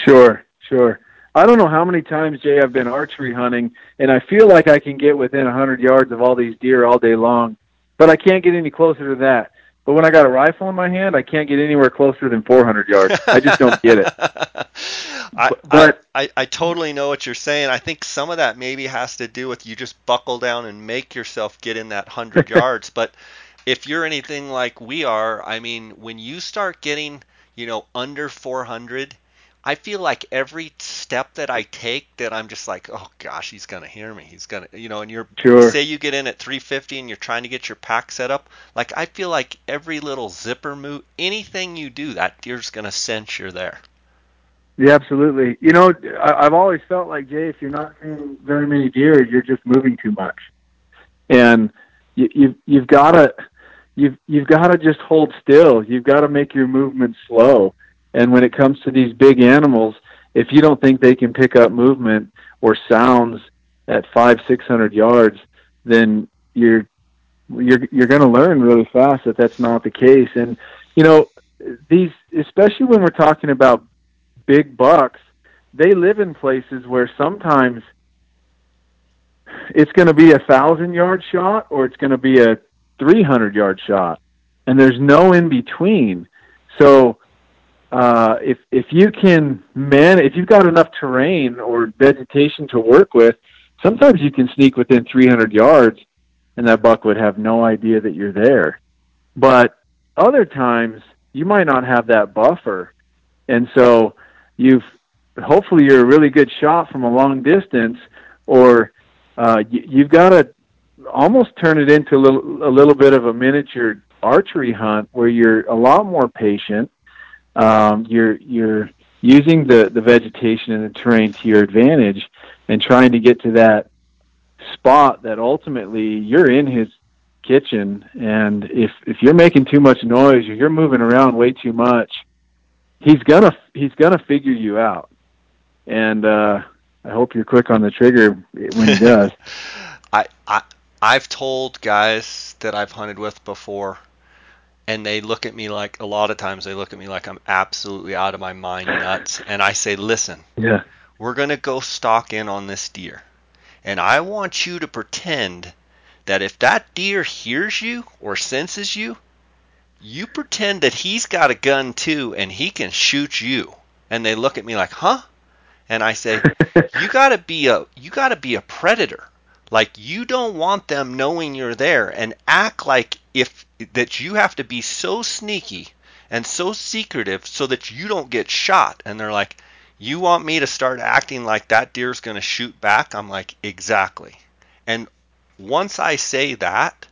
[SPEAKER 2] Sure, sure. I don't know how many times, Jay, I've been archery hunting, and I feel like I can get within a 100 yards of all these deer all day long, but I can't get any closer to that. But when I got a rifle in my hand, I can't get anywhere closer than 400 yards. I just don't get it. <laughs>
[SPEAKER 1] I, but I, I, I totally know what you're saying. I think some of that maybe has to do with you just buckle down and make yourself get in that 100 <laughs> yards. But if you're anything like we are, I mean, when you start getting, you know, under 400, I feel like every step that I take that I'm just like, oh gosh, he's gonna hear me. He's gonna, you know. And you're
[SPEAKER 2] sure.
[SPEAKER 1] say you get in at 350 and you're trying to get your pack set up. Like I feel like every little zipper move, anything you do, that deer's gonna sense you're there.
[SPEAKER 2] Yeah, absolutely. You know, I, I've always felt like Jay, if you're not seeing very many deer, you're just moving too much, and you, you've you've got to you've you've got to just hold still. You've got to make your movement slow And when it comes to these big animals, if you don't think they can pick up movement or sounds at five, six hundred yards, then you're you're you're going to learn really fast that that's not the case. And you know, these especially when we're talking about big bucks, they live in places where sometimes it's going to be a thousand yard shot or it's going to be a 300 yard shot and there's no in between so uh, if if you can man if you've got enough terrain or vegetation to work with sometimes you can sneak within 300 yards and that buck would have no idea that you're there but other times you might not have that buffer and so you've hopefully you're a really good shot from a long distance or uh, you, you've got to almost turn it into a little, a little bit of a miniature archery hunt where you're a lot more patient. Um, you're you're using the the vegetation and the terrain to your advantage, and trying to get to that spot that ultimately you're in his kitchen. And if if you're making too much noise or you're moving around way too much, he's gonna he's gonna figure you out. And uh, I hope you're quick on the trigger when he <laughs> does.
[SPEAKER 1] I, I I've told guys that I've hunted with before, and they look at me like a lot of times they look at me like I'm absolutely out of my mind nuts, and I say, listen,
[SPEAKER 2] yeah,
[SPEAKER 1] we're gonna go stalk in on this deer, and I want you to pretend that if that deer hears you or senses you, you pretend that he's got a gun too and he can shoot you. And they look at me like, huh? and I say, <laughs> you gotta be a you gotta be a predator. Like you don't want them knowing you're there and act like if that you have to be so sneaky and so secretive so that you don't get shot. And they're like, you want me to start acting like that deer's gonna shoot back? I'm like, exactly. And once I say that,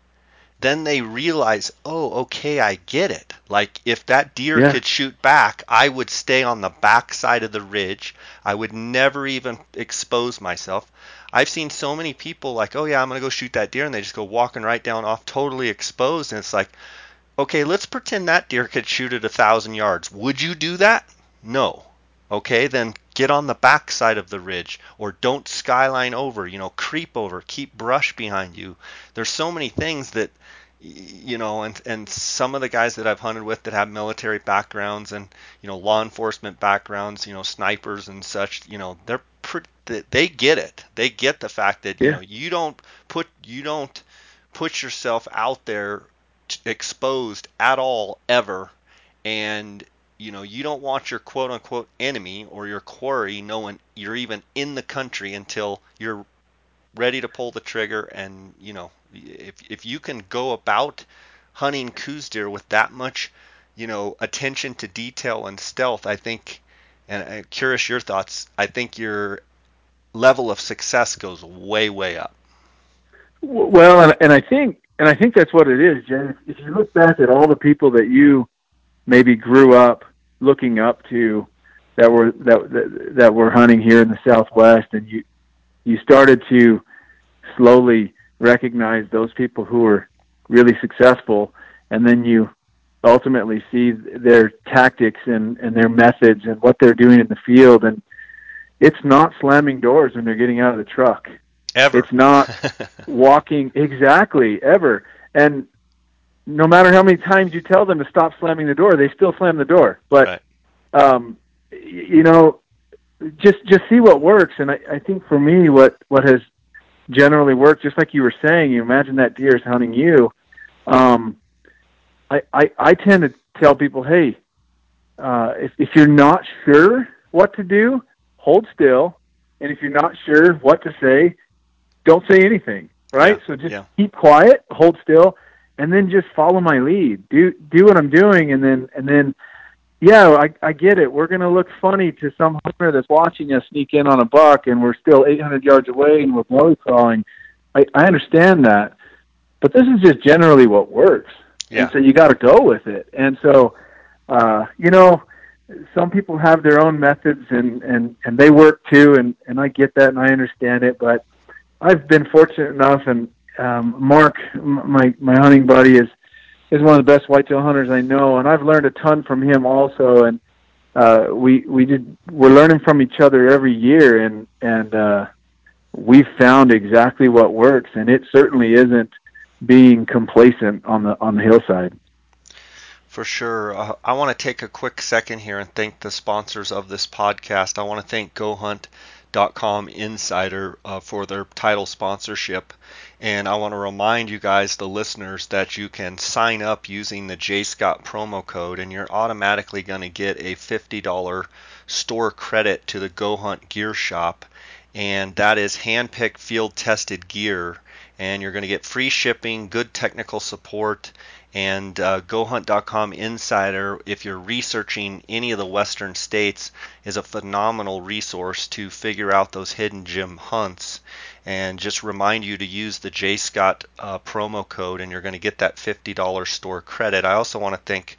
[SPEAKER 1] then they realize, oh, okay, I get it. Like if that deer yeah. could shoot back, I would stay on the back side of the ridge. I would never even expose myself. I've seen so many people like, oh yeah, I'm gonna go shoot that deer, and they just go walking right down off, totally exposed, and it's like, okay, let's pretend that deer could shoot at a thousand yards. Would you do that? No. Okay, then get on the back side of the ridge or don't skyline over, you know, creep over, keep brush behind you. There's so many things that you know, and and some of the guys that I've hunted with that have military backgrounds and you know law enforcement backgrounds, you know, snipers and such, you know, they're pretty, they get it. They get the fact that yeah. you know you don't put you don't put yourself out there exposed at all ever, and you know you don't want your quote unquote enemy or your quarry knowing you're even in the country until you're ready to pull the trigger and you know if if you can go about hunting Coues deer with that much, you know, attention to detail and stealth, I think, and I'm curious your thoughts. I think your level of success goes way way up.
[SPEAKER 2] Well, and, and I think and I think that's what it is, Jen. If you look back at all the people that you maybe grew up looking up to that were that that, that were hunting here in the Southwest, and you you started to slowly recognize those people who are really successful, and then you ultimately see their tactics and, and their methods and what they're doing in the field. And it's not slamming doors when they're getting out of the truck.
[SPEAKER 1] Ever.
[SPEAKER 2] It's not <laughs> walking exactly ever. And no matter how many times you tell them to stop slamming the door, they still slam the door. But right. um, you know, just just see what works. And I, I think for me, what what has generally worked, Just like you were saying, you imagine that deer is hunting you. Um, I, I I tend to tell people, hey, uh, if if you're not sure what to do, hold still, and if you're not sure what to say, don't say anything. Right? Yeah, so just yeah. keep quiet, hold still, and then just follow my lead. Do do what I'm doing, and then and then yeah, I, I get it. We're going to look funny to some hunter that's watching us sneak in on a buck, and we're still 800 yards away and we're belly crawling. I, I understand that, but this is just generally what works.
[SPEAKER 1] Yeah.
[SPEAKER 2] And so you got to go with it. And so, uh, you know, some people have their own methods, and and and they work too. And and I get that, and I understand it. But I've been fortunate enough, and um, Mark, my my hunting buddy, is is one of the best whitetail hunters I know, and I've learned a ton from him also. And uh, we we did we're learning from each other every year, and and uh, we found exactly what works, and it certainly isn't being complacent on the on the hillside.
[SPEAKER 1] For sure. Uh, I want to take a quick second here and thank the sponsors of this podcast. I want to thank GoHunt.com Insider uh, for their title sponsorship. And I want to remind you guys, the listeners, that you can sign up using the J Scott promo code, and you're automatically going to get a $50 store credit to the GoHunt Gear Shop. And that is hand-picked, field-tested gear. And you're going to get free shipping, good technical support, and uh, GoHunt.com Insider, if you're researching any of the western states, is a phenomenal resource to figure out those hidden gem hunts and just remind you to use the J Scott uh, promo code, and you're going to get that $50 store credit. I also want to thank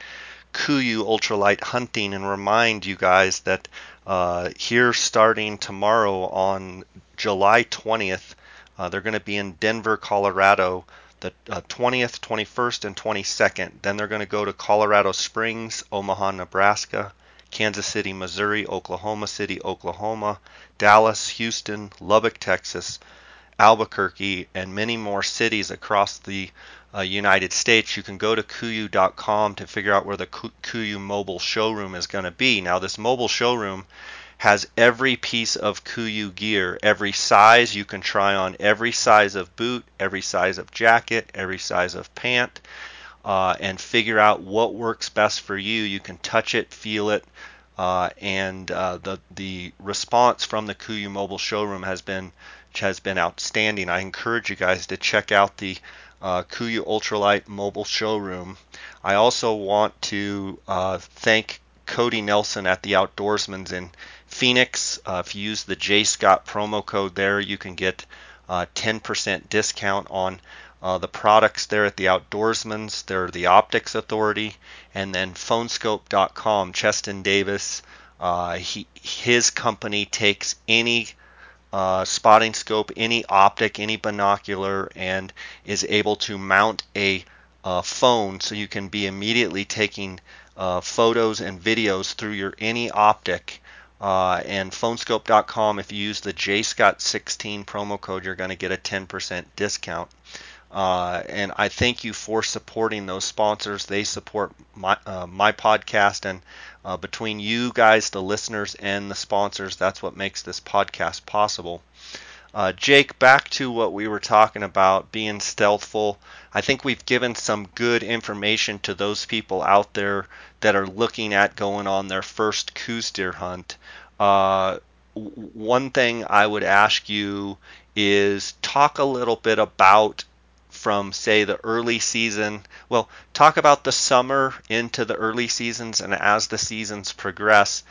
[SPEAKER 1] KUIU Ultralight Hunting and remind you guys that uh, here starting tomorrow on July 20th, uh, they're going to be in Denver, Colorado, the uh, 20th, 21st, and 22nd. Then they're going to go to Colorado Springs, Omaha, Nebraska, Kansas City, Missouri, Oklahoma City, Oklahoma, Dallas, Houston, Lubbock, Texas, Albuquerque, and many more cities across the uh, United States. You can go to KUIU.com to figure out where the KUIU mobile showroom is going to be. Now, this mobile showroom has every piece of KUIU gear, every size you can try on, every size of boot, every size of jacket, every size of pant, uh, and figure out what works best for you. You can touch it, feel it, uh, and uh, the the response from the KUIU mobile showroom has been has been outstanding. I encourage you guys to check out the uh, KUIU Ultralight mobile showroom. I also want to uh, thank Cody Nelson at the Outdoorsman's in Phoenix. Uh, if you use the J Scott promo code there, you can get 10% uh, discount on uh, the products there at the Outdoorsman's. They're the Optics Authority, and then PhoneSkope.com. Cheston Davis, uh, he his company takes any uh, spotting scope, any optic, any binocular, and is able to mount a uh, phone so you can be immediately taking uh, photos and videos through your any optic. Uh, and PhoneSkope.com, if you use the JScott16 promo code, you're going to get a 10% discount. Uh, and I thank you for supporting those sponsors. They support my uh, my podcast, and uh, between you guys, the listeners, and the sponsors, that's what makes this podcast possible. Uh, Jake, back to what we were talking about being stealthful. I think we've given some good information to those people out there that are looking at going on their first Coues deer hunt. Uh, one thing I would ask you is talk a little bit about from say the early season. Well talk about the summer into the early seasons and as the seasons progress.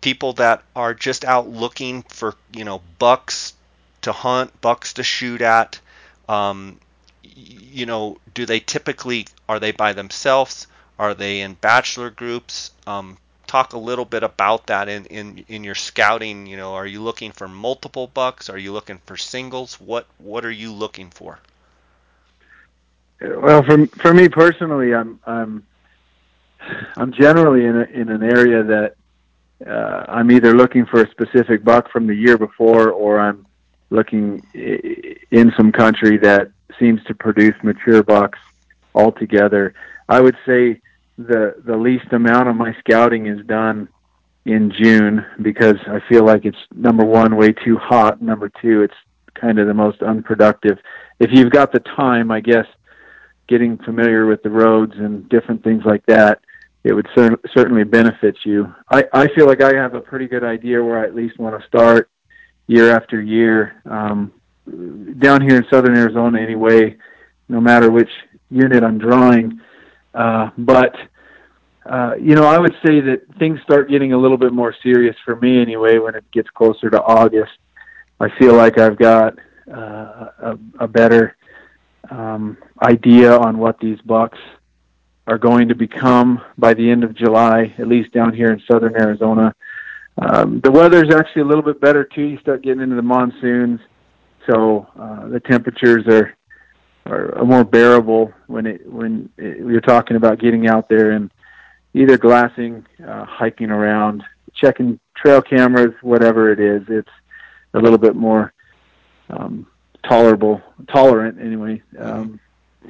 [SPEAKER 1] People that are just out looking for you know bucks to hunt bucks to shoot at um, you know do they typically are they by themselves? Are they in bachelor groups? Um, talk a little bit about that in, in, in your scouting. You know are you looking for multiple bucks? Are you looking for singles? What what are you looking for
[SPEAKER 2] well, for for me personally, I'm I'm I'm generally in a, in an area that uh, I'm either looking for a specific buck from the year before, or I'm looking in some country that seems to produce mature bucks altogether. I would say the the least amount of my scouting is done in June because I feel like it's number one way too hot. Number two, it's kind of the most unproductive. If you've got the time, I guess getting familiar with the roads and different things like that, it would cer- certainly benefit you. I, I feel like I have a pretty good idea where I at least want to start year after year. Um, down here in southern Arizona, anyway, no matter which unit I'm drawing. Uh, but uh, you know, I would say that things start getting a little bit more serious for me anyway when it gets closer to August. I feel like I've got uh, a, a better um, idea on what these bucks are going to become by the end of July, at least down here in southern Arizona. Um, the weather's actually a little bit better too. You start getting into the monsoons, so uh, the temperatures are are more bearable when it when it, you're talking about getting out there and either glassing, uh, hiking around, checking trail cameras, whatever it is. It's a little bit more um, tolerable, tolerant anyway. Um,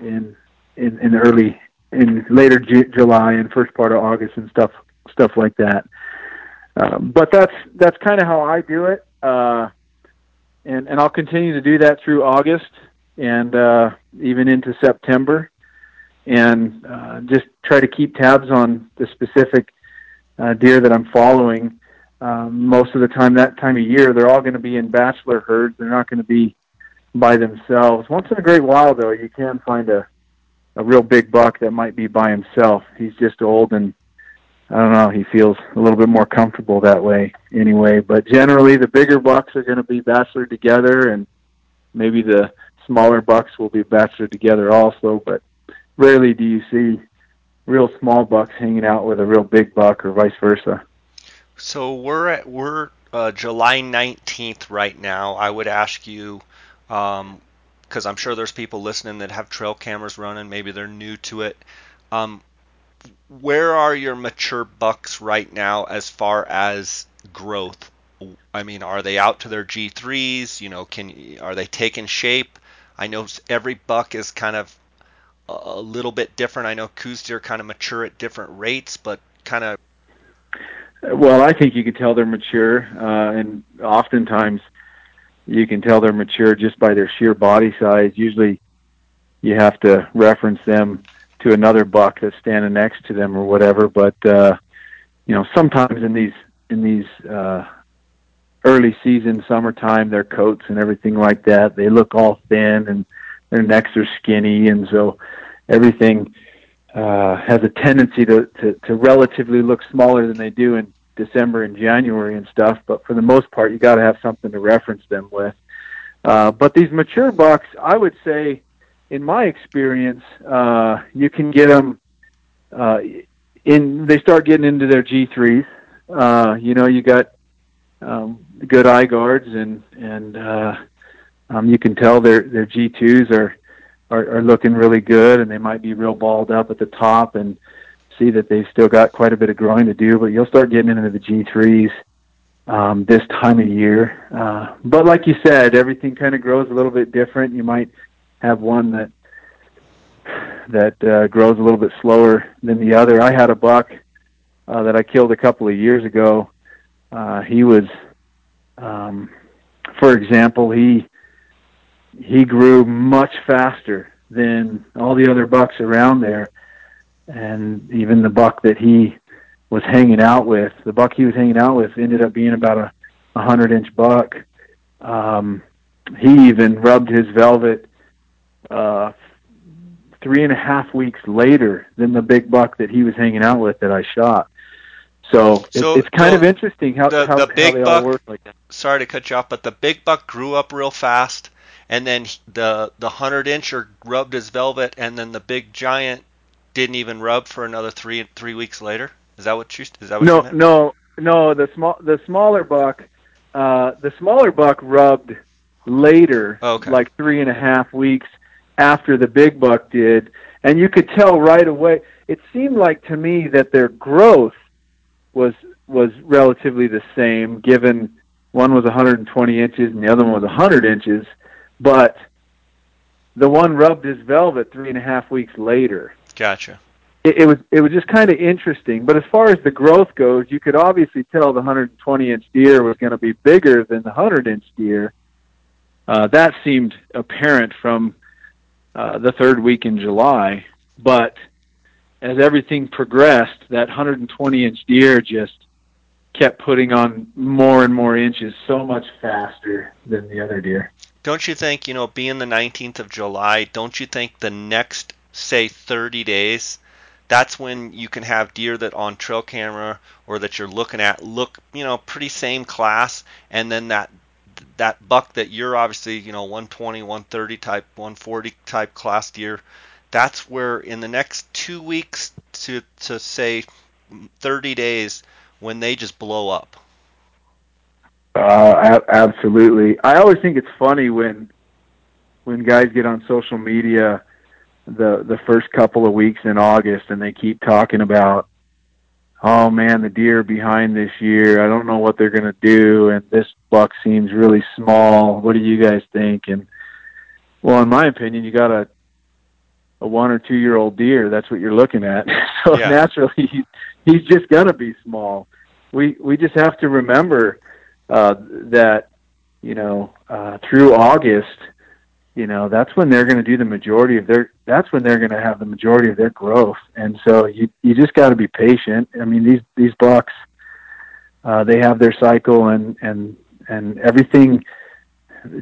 [SPEAKER 2] in in in early in later Ju- July and first part of August and stuff stuff like that. Um, but that's that's kind of how I do it, uh, and and I'll continue to do that through August and uh, even into September, and uh, just try to keep tabs on the specific uh, deer that I'm following. Um, most of the time, that time of year, they're all going to be in bachelor herds. They're not going to be by themselves. Once in a great while, though, you can find a a real big buck that might be by himself. He's just old and I don't know, he feels a little bit more comfortable that way anyway. But generally the bigger bucks are going to be bachelor together and maybe the smaller bucks will be bachelor together also, but rarely do you see real small bucks hanging out with a real big buck or vice versa.
[SPEAKER 1] So we're at we're uh, July 19th right now. I would ask you um, because I'm sure there's people listening that have trail cameras running. Maybe they're new to it. Um, where are your mature bucks right now as far as growth? I mean, are they out to their G3s? You know, can are they taking shape? I know every buck is kind of a little bit different. I know Coues deer kind of mature at different rates, but kind of.
[SPEAKER 2] Well, I think you could tell they're mature, uh, and oftentimes you can tell they're mature just by their sheer body size. Usually, you have to reference them to another buck that's standing next to them or whatever. But uh, you know, sometimes in these in these uh, early season, summertime, their coats and everything like that, they look all thin and their necks are skinny, and so everything uh, has a tendency to, to to relatively look smaller than they do in December and January and stuff, but for the most part, you got to have something to reference them with. Uh, but these mature bucks, I would say, in my experience, uh, you can get them uh, in. They start getting into their G threes. Uh, you know, you got um, good eye guards, and and uh, um, you can tell their their G twos are, are are looking really good, and they might be real balled up at the top, and see that they've still got quite a bit of growing to do, but you'll start getting into the G3s um, this time of year. Uh, but like you said, everything kind of grows a little bit different. You might have one that that uh, grows a little bit slower than the other. I had a buck uh, that I killed a couple of years ago. Uh, he was, um, for example, he he grew much faster than all the other bucks around there and even the buck that he was hanging out with, the buck he was hanging out with, ended up being about a, a hundred inch buck. Um, he even rubbed his velvet uh, three and a half weeks later than the big buck that he was hanging out with that I shot. So, so it, it's kind the, of interesting how,
[SPEAKER 1] the,
[SPEAKER 2] how,
[SPEAKER 1] the big
[SPEAKER 2] how they
[SPEAKER 1] buck,
[SPEAKER 2] all work like that.
[SPEAKER 1] Sorry to cut you off, but the big buck grew up real fast, and then the the hundred incher rubbed his velvet, and then the big giant didn't even rub for another three three weeks later. Is that what you? Is that what
[SPEAKER 2] no, no, no. The small the smaller buck, uh, the smaller buck rubbed later,
[SPEAKER 1] okay.
[SPEAKER 2] like three and a half weeks after the big buck did, and you could tell right away. It seemed like to me that their growth was was relatively the same, given one was 120 inches and the other one was 100 inches, but the one rubbed his velvet three and a half weeks later.
[SPEAKER 1] Gotcha.
[SPEAKER 2] It, it was it was just kind of interesting. But as far as the growth goes, you could obviously tell the 120 inch deer was going to be bigger than the 100 inch deer. Uh, that seemed apparent from uh, the third week in July. But as everything progressed, that 120 inch deer just kept putting on more and more inches so much faster than the other deer.
[SPEAKER 1] Don't you think, you know, being the 19th of July, don't you think the next say 30 days, that's when you can have deer that on trail camera or that you're looking at look, you know, pretty same class, and then that that buck that you're obviously, you know, 120, 130 type, 140 type class deer, that's where in the next two weeks to to say 30 days when they just blow up.
[SPEAKER 2] Uh, absolutely. I always think it's funny when when guys get on social media the the first couple of weeks in August, and they keep talking about oh man, the deer behind this year. I don't know what they're going to do, and this buck seems really small. What do you guys think? And well, in my opinion, you got a a one or two year old deer. That's what you're looking at. <laughs> so yeah. naturally, he, he's just going to be small. We we just have to remember uh, that you know uh, through August you know that's when they're going to do the majority of their that's when they're going to have the majority of their growth. And so you you just got to be patient. I mean these these bucks uh they have their cycle and and and everything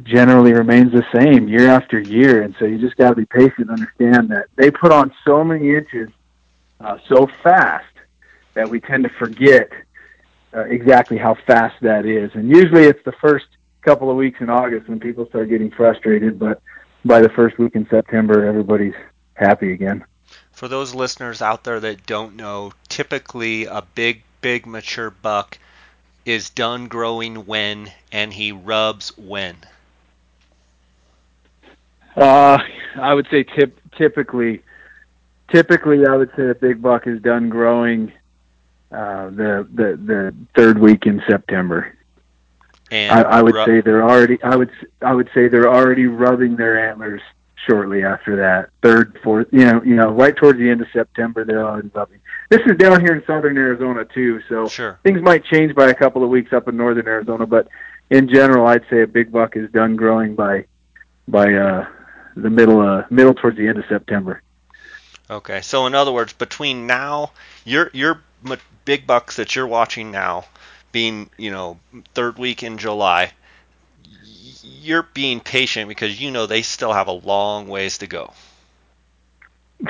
[SPEAKER 2] generally remains the same year after year. And so you just got to be patient and understand that they put on so many inches uh, so fast that we tend to forget uh, exactly how fast that is. And usually it's the first couple of weeks in August when people start getting frustrated, but by the first week in September, everybody's happy again.
[SPEAKER 1] For those listeners out there that don't know, typically a big, big mature buck is done growing when, and he rubs when.
[SPEAKER 2] Uh, I would say tip, typically, typically I would say a big buck is done growing uh, the the the third week in September. And I, I would say they're already. I would. I would say they're already rubbing their antlers shortly after that. Third, fourth. You know. You know. Right towards the end of September, they're already rubbing. This is down here in southern Arizona too, so
[SPEAKER 1] sure.
[SPEAKER 2] things might change by a couple of weeks up in northern Arizona. But in general, I'd say a big buck is done growing by by uh, the middle uh, middle towards the end of September.
[SPEAKER 1] Okay. So in other words, between now, your your big bucks that you're watching now being, you know, third week in July, you're being patient because you know they still have a long ways to go.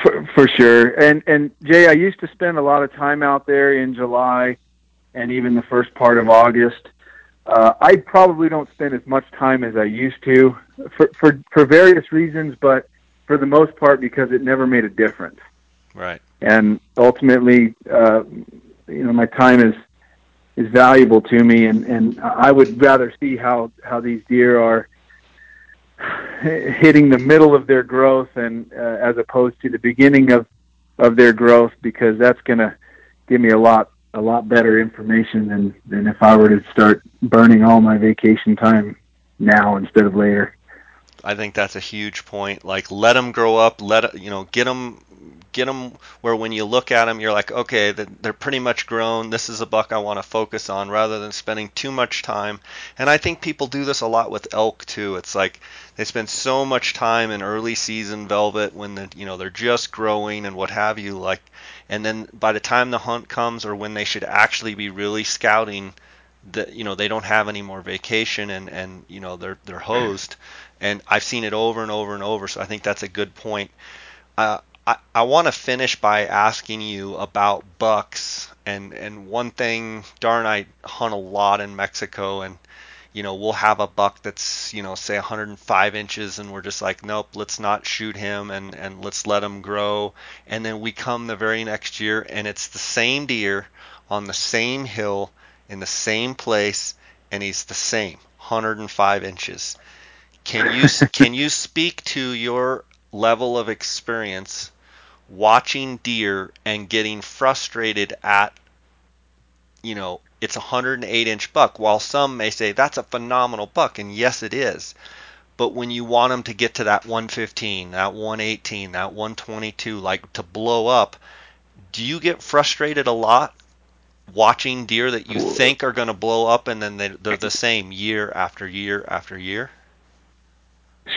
[SPEAKER 2] For, for sure. And and Jay, I used to spend a lot of time out there in July and even the first part of August. Uh, I probably don't spend as much time as I used to for, for for various reasons, but for the most part because it never made a difference.
[SPEAKER 1] Right.
[SPEAKER 2] And ultimately, uh, you know, my time is is valuable to me, and and I would rather see how how these deer are hitting the middle of their growth and uh, as opposed to the beginning of of their growth because that's going to give me a lot a lot better information than than if I were to start burning all my vacation time now instead of later.
[SPEAKER 1] I think that's a huge point. Like let them grow up, let you know, get them get them where when you look at them, you're like, okay, they're pretty much grown. This is a buck I want to focus on rather than spending too much time. And I think people do this a lot with elk too. It's like they spend so much time in early season velvet when the, you know they're just growing and what have you. Like, and then by the time the hunt comes or when they should actually be really scouting, that you know they don't have any more vacation and and you know they're they're hosed. And I've seen it over and over and over. So I think that's a good point. Uh, I, I want to finish by asking you about bucks and and one thing darn I hunt a lot in Mexico and you know we'll have a buck that's you know say 105 inches and we're just like nope let's not shoot him and and let's let him grow. And then we come the very next year and it's the same deer on the same hill in the same place and he's the same 105 inches. Can you <laughs> can you speak to your level of experience watching deer and getting frustrated at you know it's a 108 inch buck. While some may say that's a phenomenal buck and yes it is. But when you want them to get to that 115 that 118 that 122 like to blow up do you get frustrated a lot watching deer that you think are going to blow up and then they, they're the same year after year after year?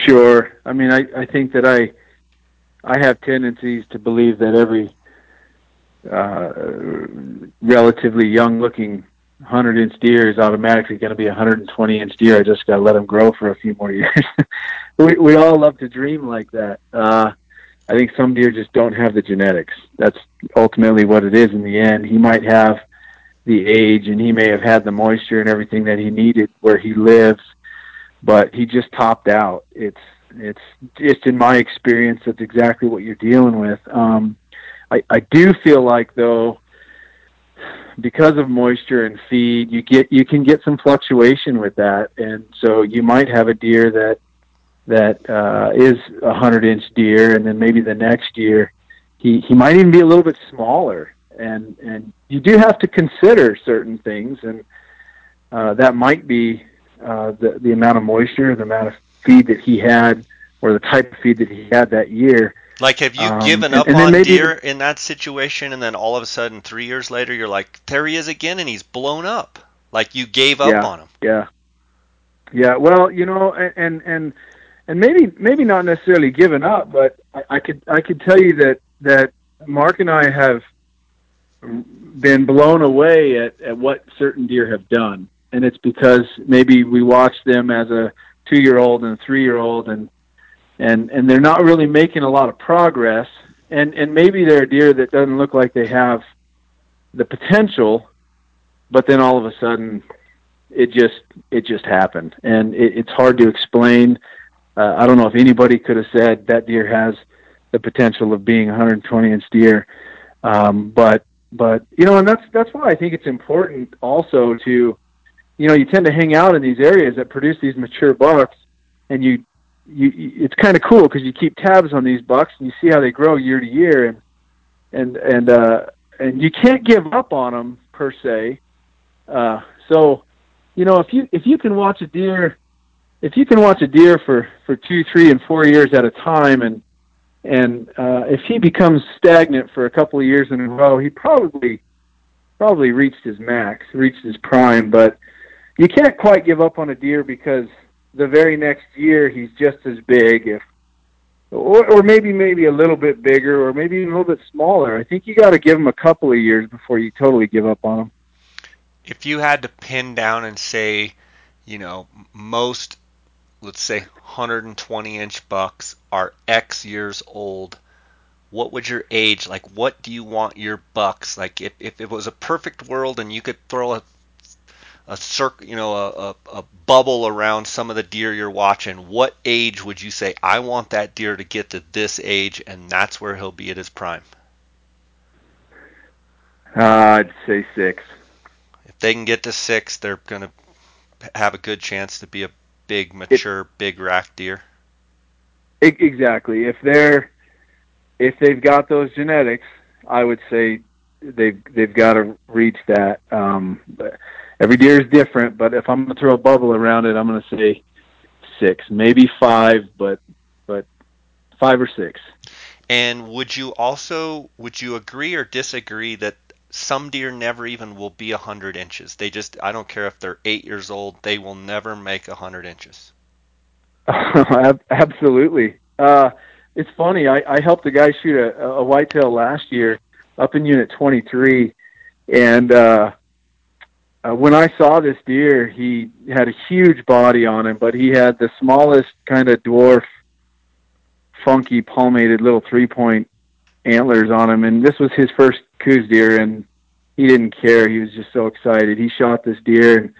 [SPEAKER 2] Sure. I mean i, I think that i I have tendencies to believe that every uh, relatively young-looking 100-inch deer is automatically going to be a 120-inch deer. I just got to let them grow for a few more <laughs> years. we we all love to dream like that. Uh, I think some deer just don't have the genetics. That's ultimately what it is in the end. He might have the age and he may have had the moisture and everything that he needed where he lives, but he just topped out. It's it's just in my experience, that's exactly what you're dealing with. Um, I, I do feel like though, because of moisture and feed, you get you can get some fluctuation with that, and so you might have a deer that that uh, is a hundred inch deer, and then maybe the next year he he might even be a little bit smaller, and and you do have to consider certain things, and uh, that might be uh, the the amount of moisture, the amount of feed that he had, or the type of feed that he had that year.
[SPEAKER 1] Like, have you um, given up and, and on deer in that situation, and then all of a sudden, three years later, you're like, there he is again, and he's blown up. Like you gave up
[SPEAKER 2] yeah,
[SPEAKER 1] on him.
[SPEAKER 2] Yeah. Yeah. Well, you know, and and and maybe maybe not necessarily given up, but I, I could I could tell you that that Mark and I have been blown away at, at what certain deer have done. And it's because maybe we watched them as a two year old and a three year old and and and they're not really making a lot of progress. And and maybe they're a deer that doesn't look like they have the potential but then all of a sudden it just it just happened. And it, it's hard to explain. Uh, i don't know if anybody could have said that deer has the potential of being a 120 inch deer. Um, but but you know and that's that's why i think it's important also to you know you tend to hang out in these areas that produce these mature bucks and you you, it's kind of cool because you keep tabs on these bucks and you see how they grow year to year and and and uh and you can't give up on them per se. Uh so you know if you if you can watch a deer if you can watch a deer for for two three and four years at a time and and uh if he becomes stagnant for a couple of years in a row he probably probably reached his max reached his prime but you can't quite give up on a deer because the very next year he's just as big, if or, or maybe maybe a little bit bigger, or maybe a little bit smaller. I think you got to give him a couple of years before you totally give up on him.
[SPEAKER 1] If you had to pin down and say, you know, most, let's say, 120 inch bucks are X years old. What would your age like? What do you want your bucks like? If if it was a perfect world and you could throw a a circle, you know, a, a, a, bubble around some of the deer you're watching, what age would you say I want that deer to get to this age, and that's where he'll be at his prime?
[SPEAKER 2] Uh, I'd say six.
[SPEAKER 1] If they can get to six, they're going to have a good chance to be a big, mature, it, big rack deer.
[SPEAKER 2] Exactly. If they're if they've got those genetics, I would say they've they've got to reach that. Um, but every deer is different, but if I'm going to throw a bubble around it, I'm going to say six, maybe five, but but five or six.
[SPEAKER 1] And would you also would you agree or disagree that some deer never even will be a hundred inches? They just I don't care if they're eight years old, they will never make a hundred inches. <laughs>
[SPEAKER 2] Absolutely. Uh, it's funny. I, I helped a guy shoot a, a whitetail last year up in Unit 23, and uh, uh, when I saw this deer, he had a huge body on him, but he had the smallest kind of dwarf, funky palmated little three point antlers on him. And this was his first Coues deer, and he didn't care. He was just so excited. He shot this deer, and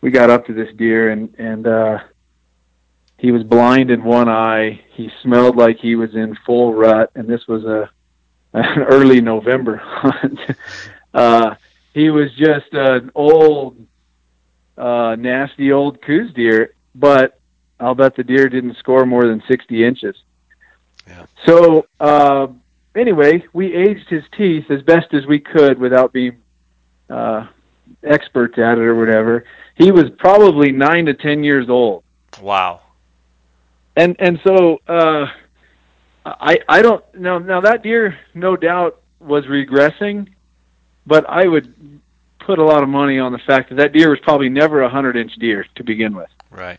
[SPEAKER 2] we got up to this deer, and and uh, he was blind in one eye. He smelled like he was in full rut, and this was a <laughs> an early November hunt. <laughs> uh, he was just an old, uh, nasty old Coues deer, but I'll bet the deer didn't score more than 60 inches. Yeah. So, uh, anyway, we aged his teeth as best as we could without being uh, experts at it or whatever. He was probably nine to ten years old.
[SPEAKER 1] Wow.
[SPEAKER 2] And and so uh, I I don't now now that deer no doubt was regressing but I would put a lot of money on the fact that that deer was probably never a hundred inch deer to begin with.
[SPEAKER 1] Right.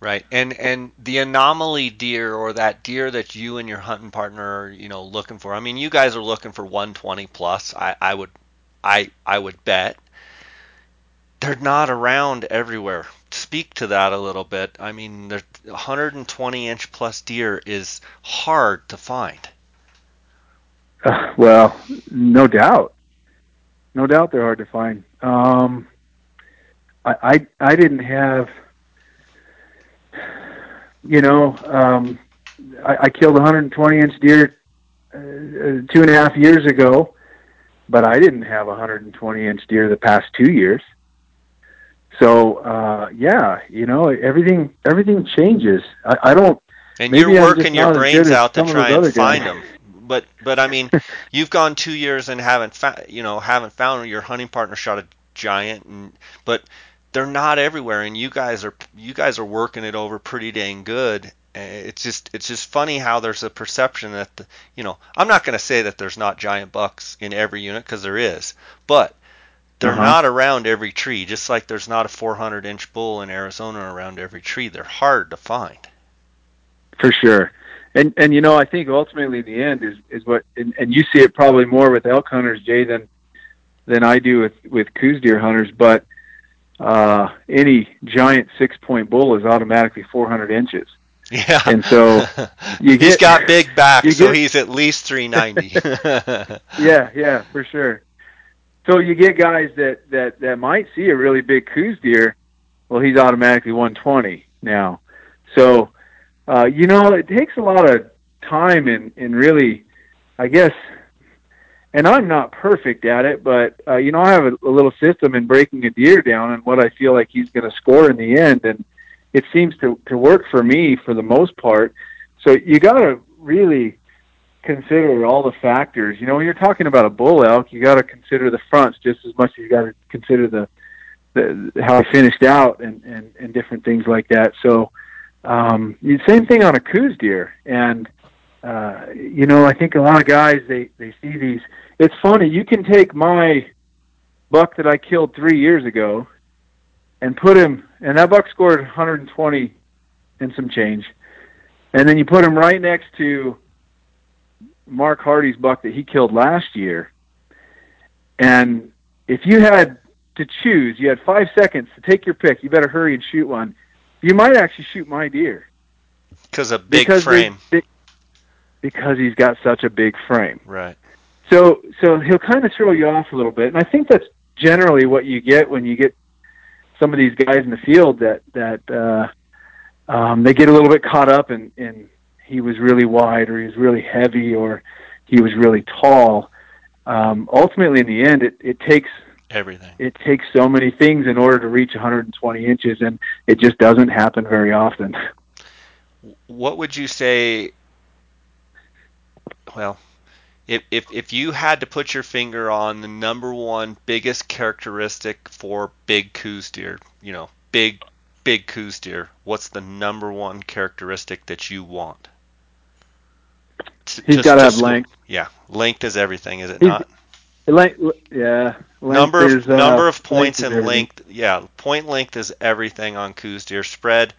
[SPEAKER 1] Right. And and the anomaly deer or that deer that you and your hunting partner are, you know, looking for. I mean, you guys are looking for 120 plus. I, I would I I would bet. They're not around everywhere. Speak to that a little bit. I mean, the 120 inch plus deer is hard to find.
[SPEAKER 2] Uh, <sighs> well, no doubt, no doubt they're hard to find. Um, I, I I didn't have, you know, um, I, I killed 120 inch deer uh, two and a half years ago, but I didn't have 120 inch deer the past two years. So uh, yeah, you know, everything everything changes. I, I don't.
[SPEAKER 1] And you're working your brains out to try and find them but but I mean, <laughs> you've gone two years and haven't found you know haven't found your hunting partner shot a giant, and but they're not everywhere, and you guys are you guys are working it over pretty dang good. It's just it's just funny how there's a perception that the, you know I'm not going to say that there's not giant bucks in every unit because there is, but they're uh-huh. not around every tree. Just like there's not a 400 inch bull in Arizona around every tree. They're hard to find.
[SPEAKER 2] For sure and and you know I think ultimately in the end is is what and, and you see it probably more with elk hunters Jay than than I do with with Coues deer hunters but uh any giant six point bull is automatically 400 inches.
[SPEAKER 1] Yeah.
[SPEAKER 2] And so <laughs>
[SPEAKER 1] you get, he's got big back so get, he's at least 390 <laughs> <laughs>
[SPEAKER 2] yeah yeah for sure. So you get guys that that that might see a really big Coues deer well he's automatically 120 now. So uh, you know, it takes a lot of time and, and really, I guess, and I'm not perfect at it, but, uh, you know, I have a, a little system in breaking a deer down and what I feel like he's going to score in the end. And it seems to, to work for me for the most part. So you got to really consider all the factors. You know, when you're talking about a bull elk, you got to consider the fronts just as much as you got to consider the, the how he finished out and, and, and different things like that. So, um, same thing on a Coues deer, and uh, you know, I think a lot of guys they they see these. It's funny. You can take my buck that I killed three years ago, and put him, and that buck scored 120 and some change, and then you put him right next to Mark Hardy's buck that he killed last year, and if you had to choose, you had five seconds to take your pick. You better hurry and shoot one you might actually shoot my deer
[SPEAKER 1] because a big because frame. They,
[SPEAKER 2] because he's got such a big frame.
[SPEAKER 1] Right.
[SPEAKER 2] So so he'll kind of throw you off a little bit, and I think that's generally what you get when you get some of these guys in the field that that uh, um, they get a little bit caught up in, in he was really wide or he was really heavy or he was really tall. Um, ultimately, in the end, it, it takes
[SPEAKER 1] everything.
[SPEAKER 2] It takes so many things in order to reach 120 inches, and it just doesn't happen very often.
[SPEAKER 1] What would you say? Well, if, if if you had to put your finger on the number one biggest characteristic for big Coues deer, you know, big big Coues deer, what's the number one characteristic that you want?
[SPEAKER 2] He's got to have length.
[SPEAKER 1] Yeah, length is everything, is it He's, not?
[SPEAKER 2] Length, yeah.
[SPEAKER 1] Length number of is, uh, number of points length and length. Yeah, point length is everything on Coues deer. Spread,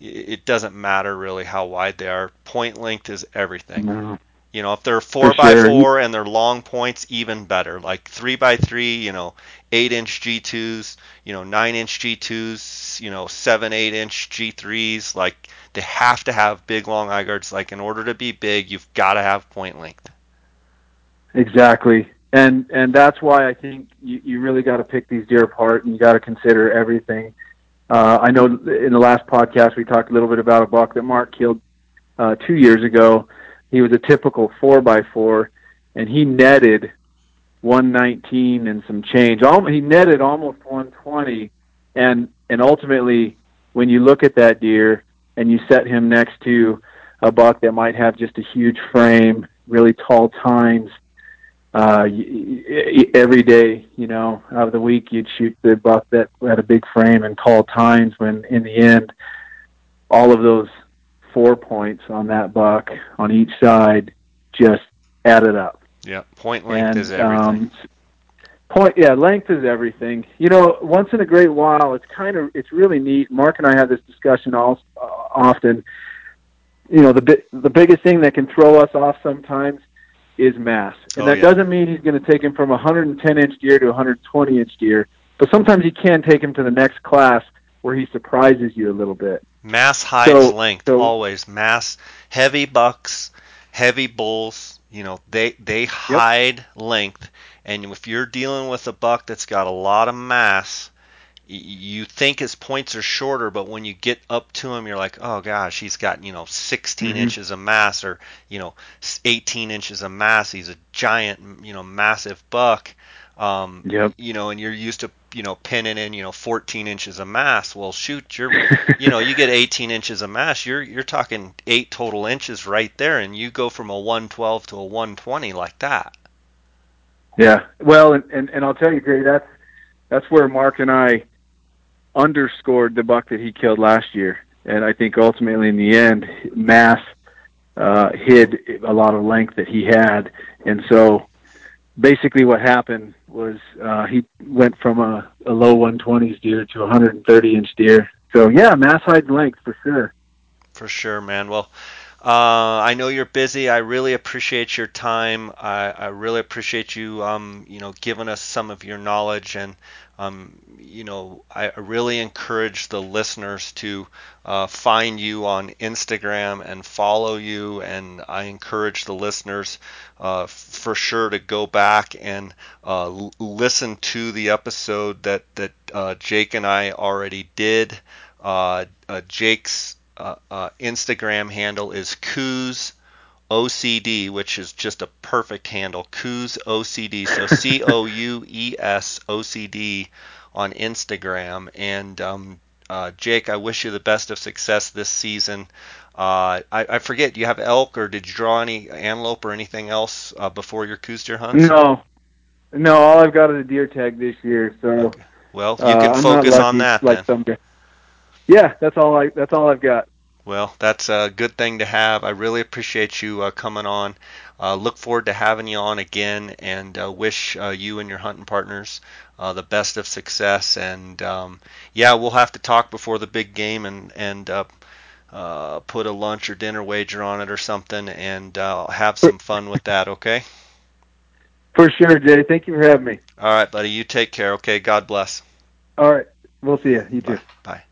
[SPEAKER 1] it doesn't matter really how wide they are. Point length is everything. No. You know, if they're four For by sure. four and they're long points, even better. Like three by three, you know, eight inch G2s, you know, nine inch G2s, you know, seven, eight inch G3s. Like they have to have big long eye guards. Like in order to be big, you've got to have point length.
[SPEAKER 2] Exactly and and that's why I think you, you really got to pick these deer apart and you got to consider everything. Uh, I know in the last podcast we talked a little bit about a buck that Mark killed uh, two years ago. He was a typical four by four, and he netted 119 and some change. He netted almost 120, and and ultimately, when you look at that deer and you set him next to a buck that might have just a huge frame, really tall tines uh, every day, you know, out of the week, you'd shoot the buck that had a big frame and call times When in the end, all of those four points on that buck on each side just added up.
[SPEAKER 1] Yeah, point length and, is everything. Um,
[SPEAKER 2] point, yeah, length is everything. You know, once in a great while, it's kind of it's really neat. Mark and I have this discussion all, uh, often. You know, the the biggest thing that can throw us off sometimes is mass. And oh, that yeah. doesn't mean he's going to take him from a 110 inch deer to a 120 inch deer, but sometimes he can take him to the next class where he surprises you a little bit.
[SPEAKER 1] Mass hides so, length so, always. Mass heavy bucks, heavy bulls, you know, they they hide yep. length. And if you're dealing with a buck that's got a lot of mass, you think his points are shorter, but when you get up to him, you're like, oh gosh, he's got you know 16 mm-hmm. inches of mass or you know 18 inches of mass. He's a giant, you know, massive buck. Um, yep. You know, and you're used to you know pinning in you know 14 inches of mass well shoot you're <laughs> you know you get 18 inches of mass you're you're talking eight total inches right there and you go from a 112 to a 120 like that
[SPEAKER 2] yeah well and and, and i'll tell you Gray, that's that's where mark and i underscored the buck that he killed last year and i think ultimately in the end mass uh hid a lot of length that he had and so basically what happened was uh, he went from a, a low 120s deer to a 130 inch deer. So yeah, mass height length for sure.
[SPEAKER 1] For sure, man. Well, uh, I know you're busy. I really appreciate your time. I, I really appreciate you, um, you know, giving us some of your knowledge and um, you know, I really encourage the listeners to uh, find you on Instagram and follow you. And I encourage the listeners uh, for sure to go back and uh, l- listen to the episode that that uh, Jake and I already did. Uh, uh, Instagram handle is Coues OCD, which is just a perfect handle. Coues OCD. So <laughs> C O U E S OCD on Instagram. And um, uh, Jake, I wish you the best of success this season. Uh, I, I, forget, do you have elk or did you draw any antelope or anything else uh, before your Coues deer hunts?
[SPEAKER 2] No, no. All I've got is a deer tag this year. So, okay.
[SPEAKER 1] well, you can uh, focus on that like then. Some,
[SPEAKER 2] yeah, that's all I. That's all I've got.
[SPEAKER 1] Well, that's a good thing to have. I really appreciate you uh, coming on. Uh, look forward to having you on again and uh, wish uh, you and your hunting partners uh, the best of success. And um, yeah, we'll have to talk before the big game and, and uh, put a lunch or dinner wager on it or something and have some fun with that, okay?
[SPEAKER 2] For sure, Jay. Thank you for having me.
[SPEAKER 1] All right, buddy. You take care, okay? God bless.
[SPEAKER 2] All right. We'll see you. You too.
[SPEAKER 1] Bye. Bye.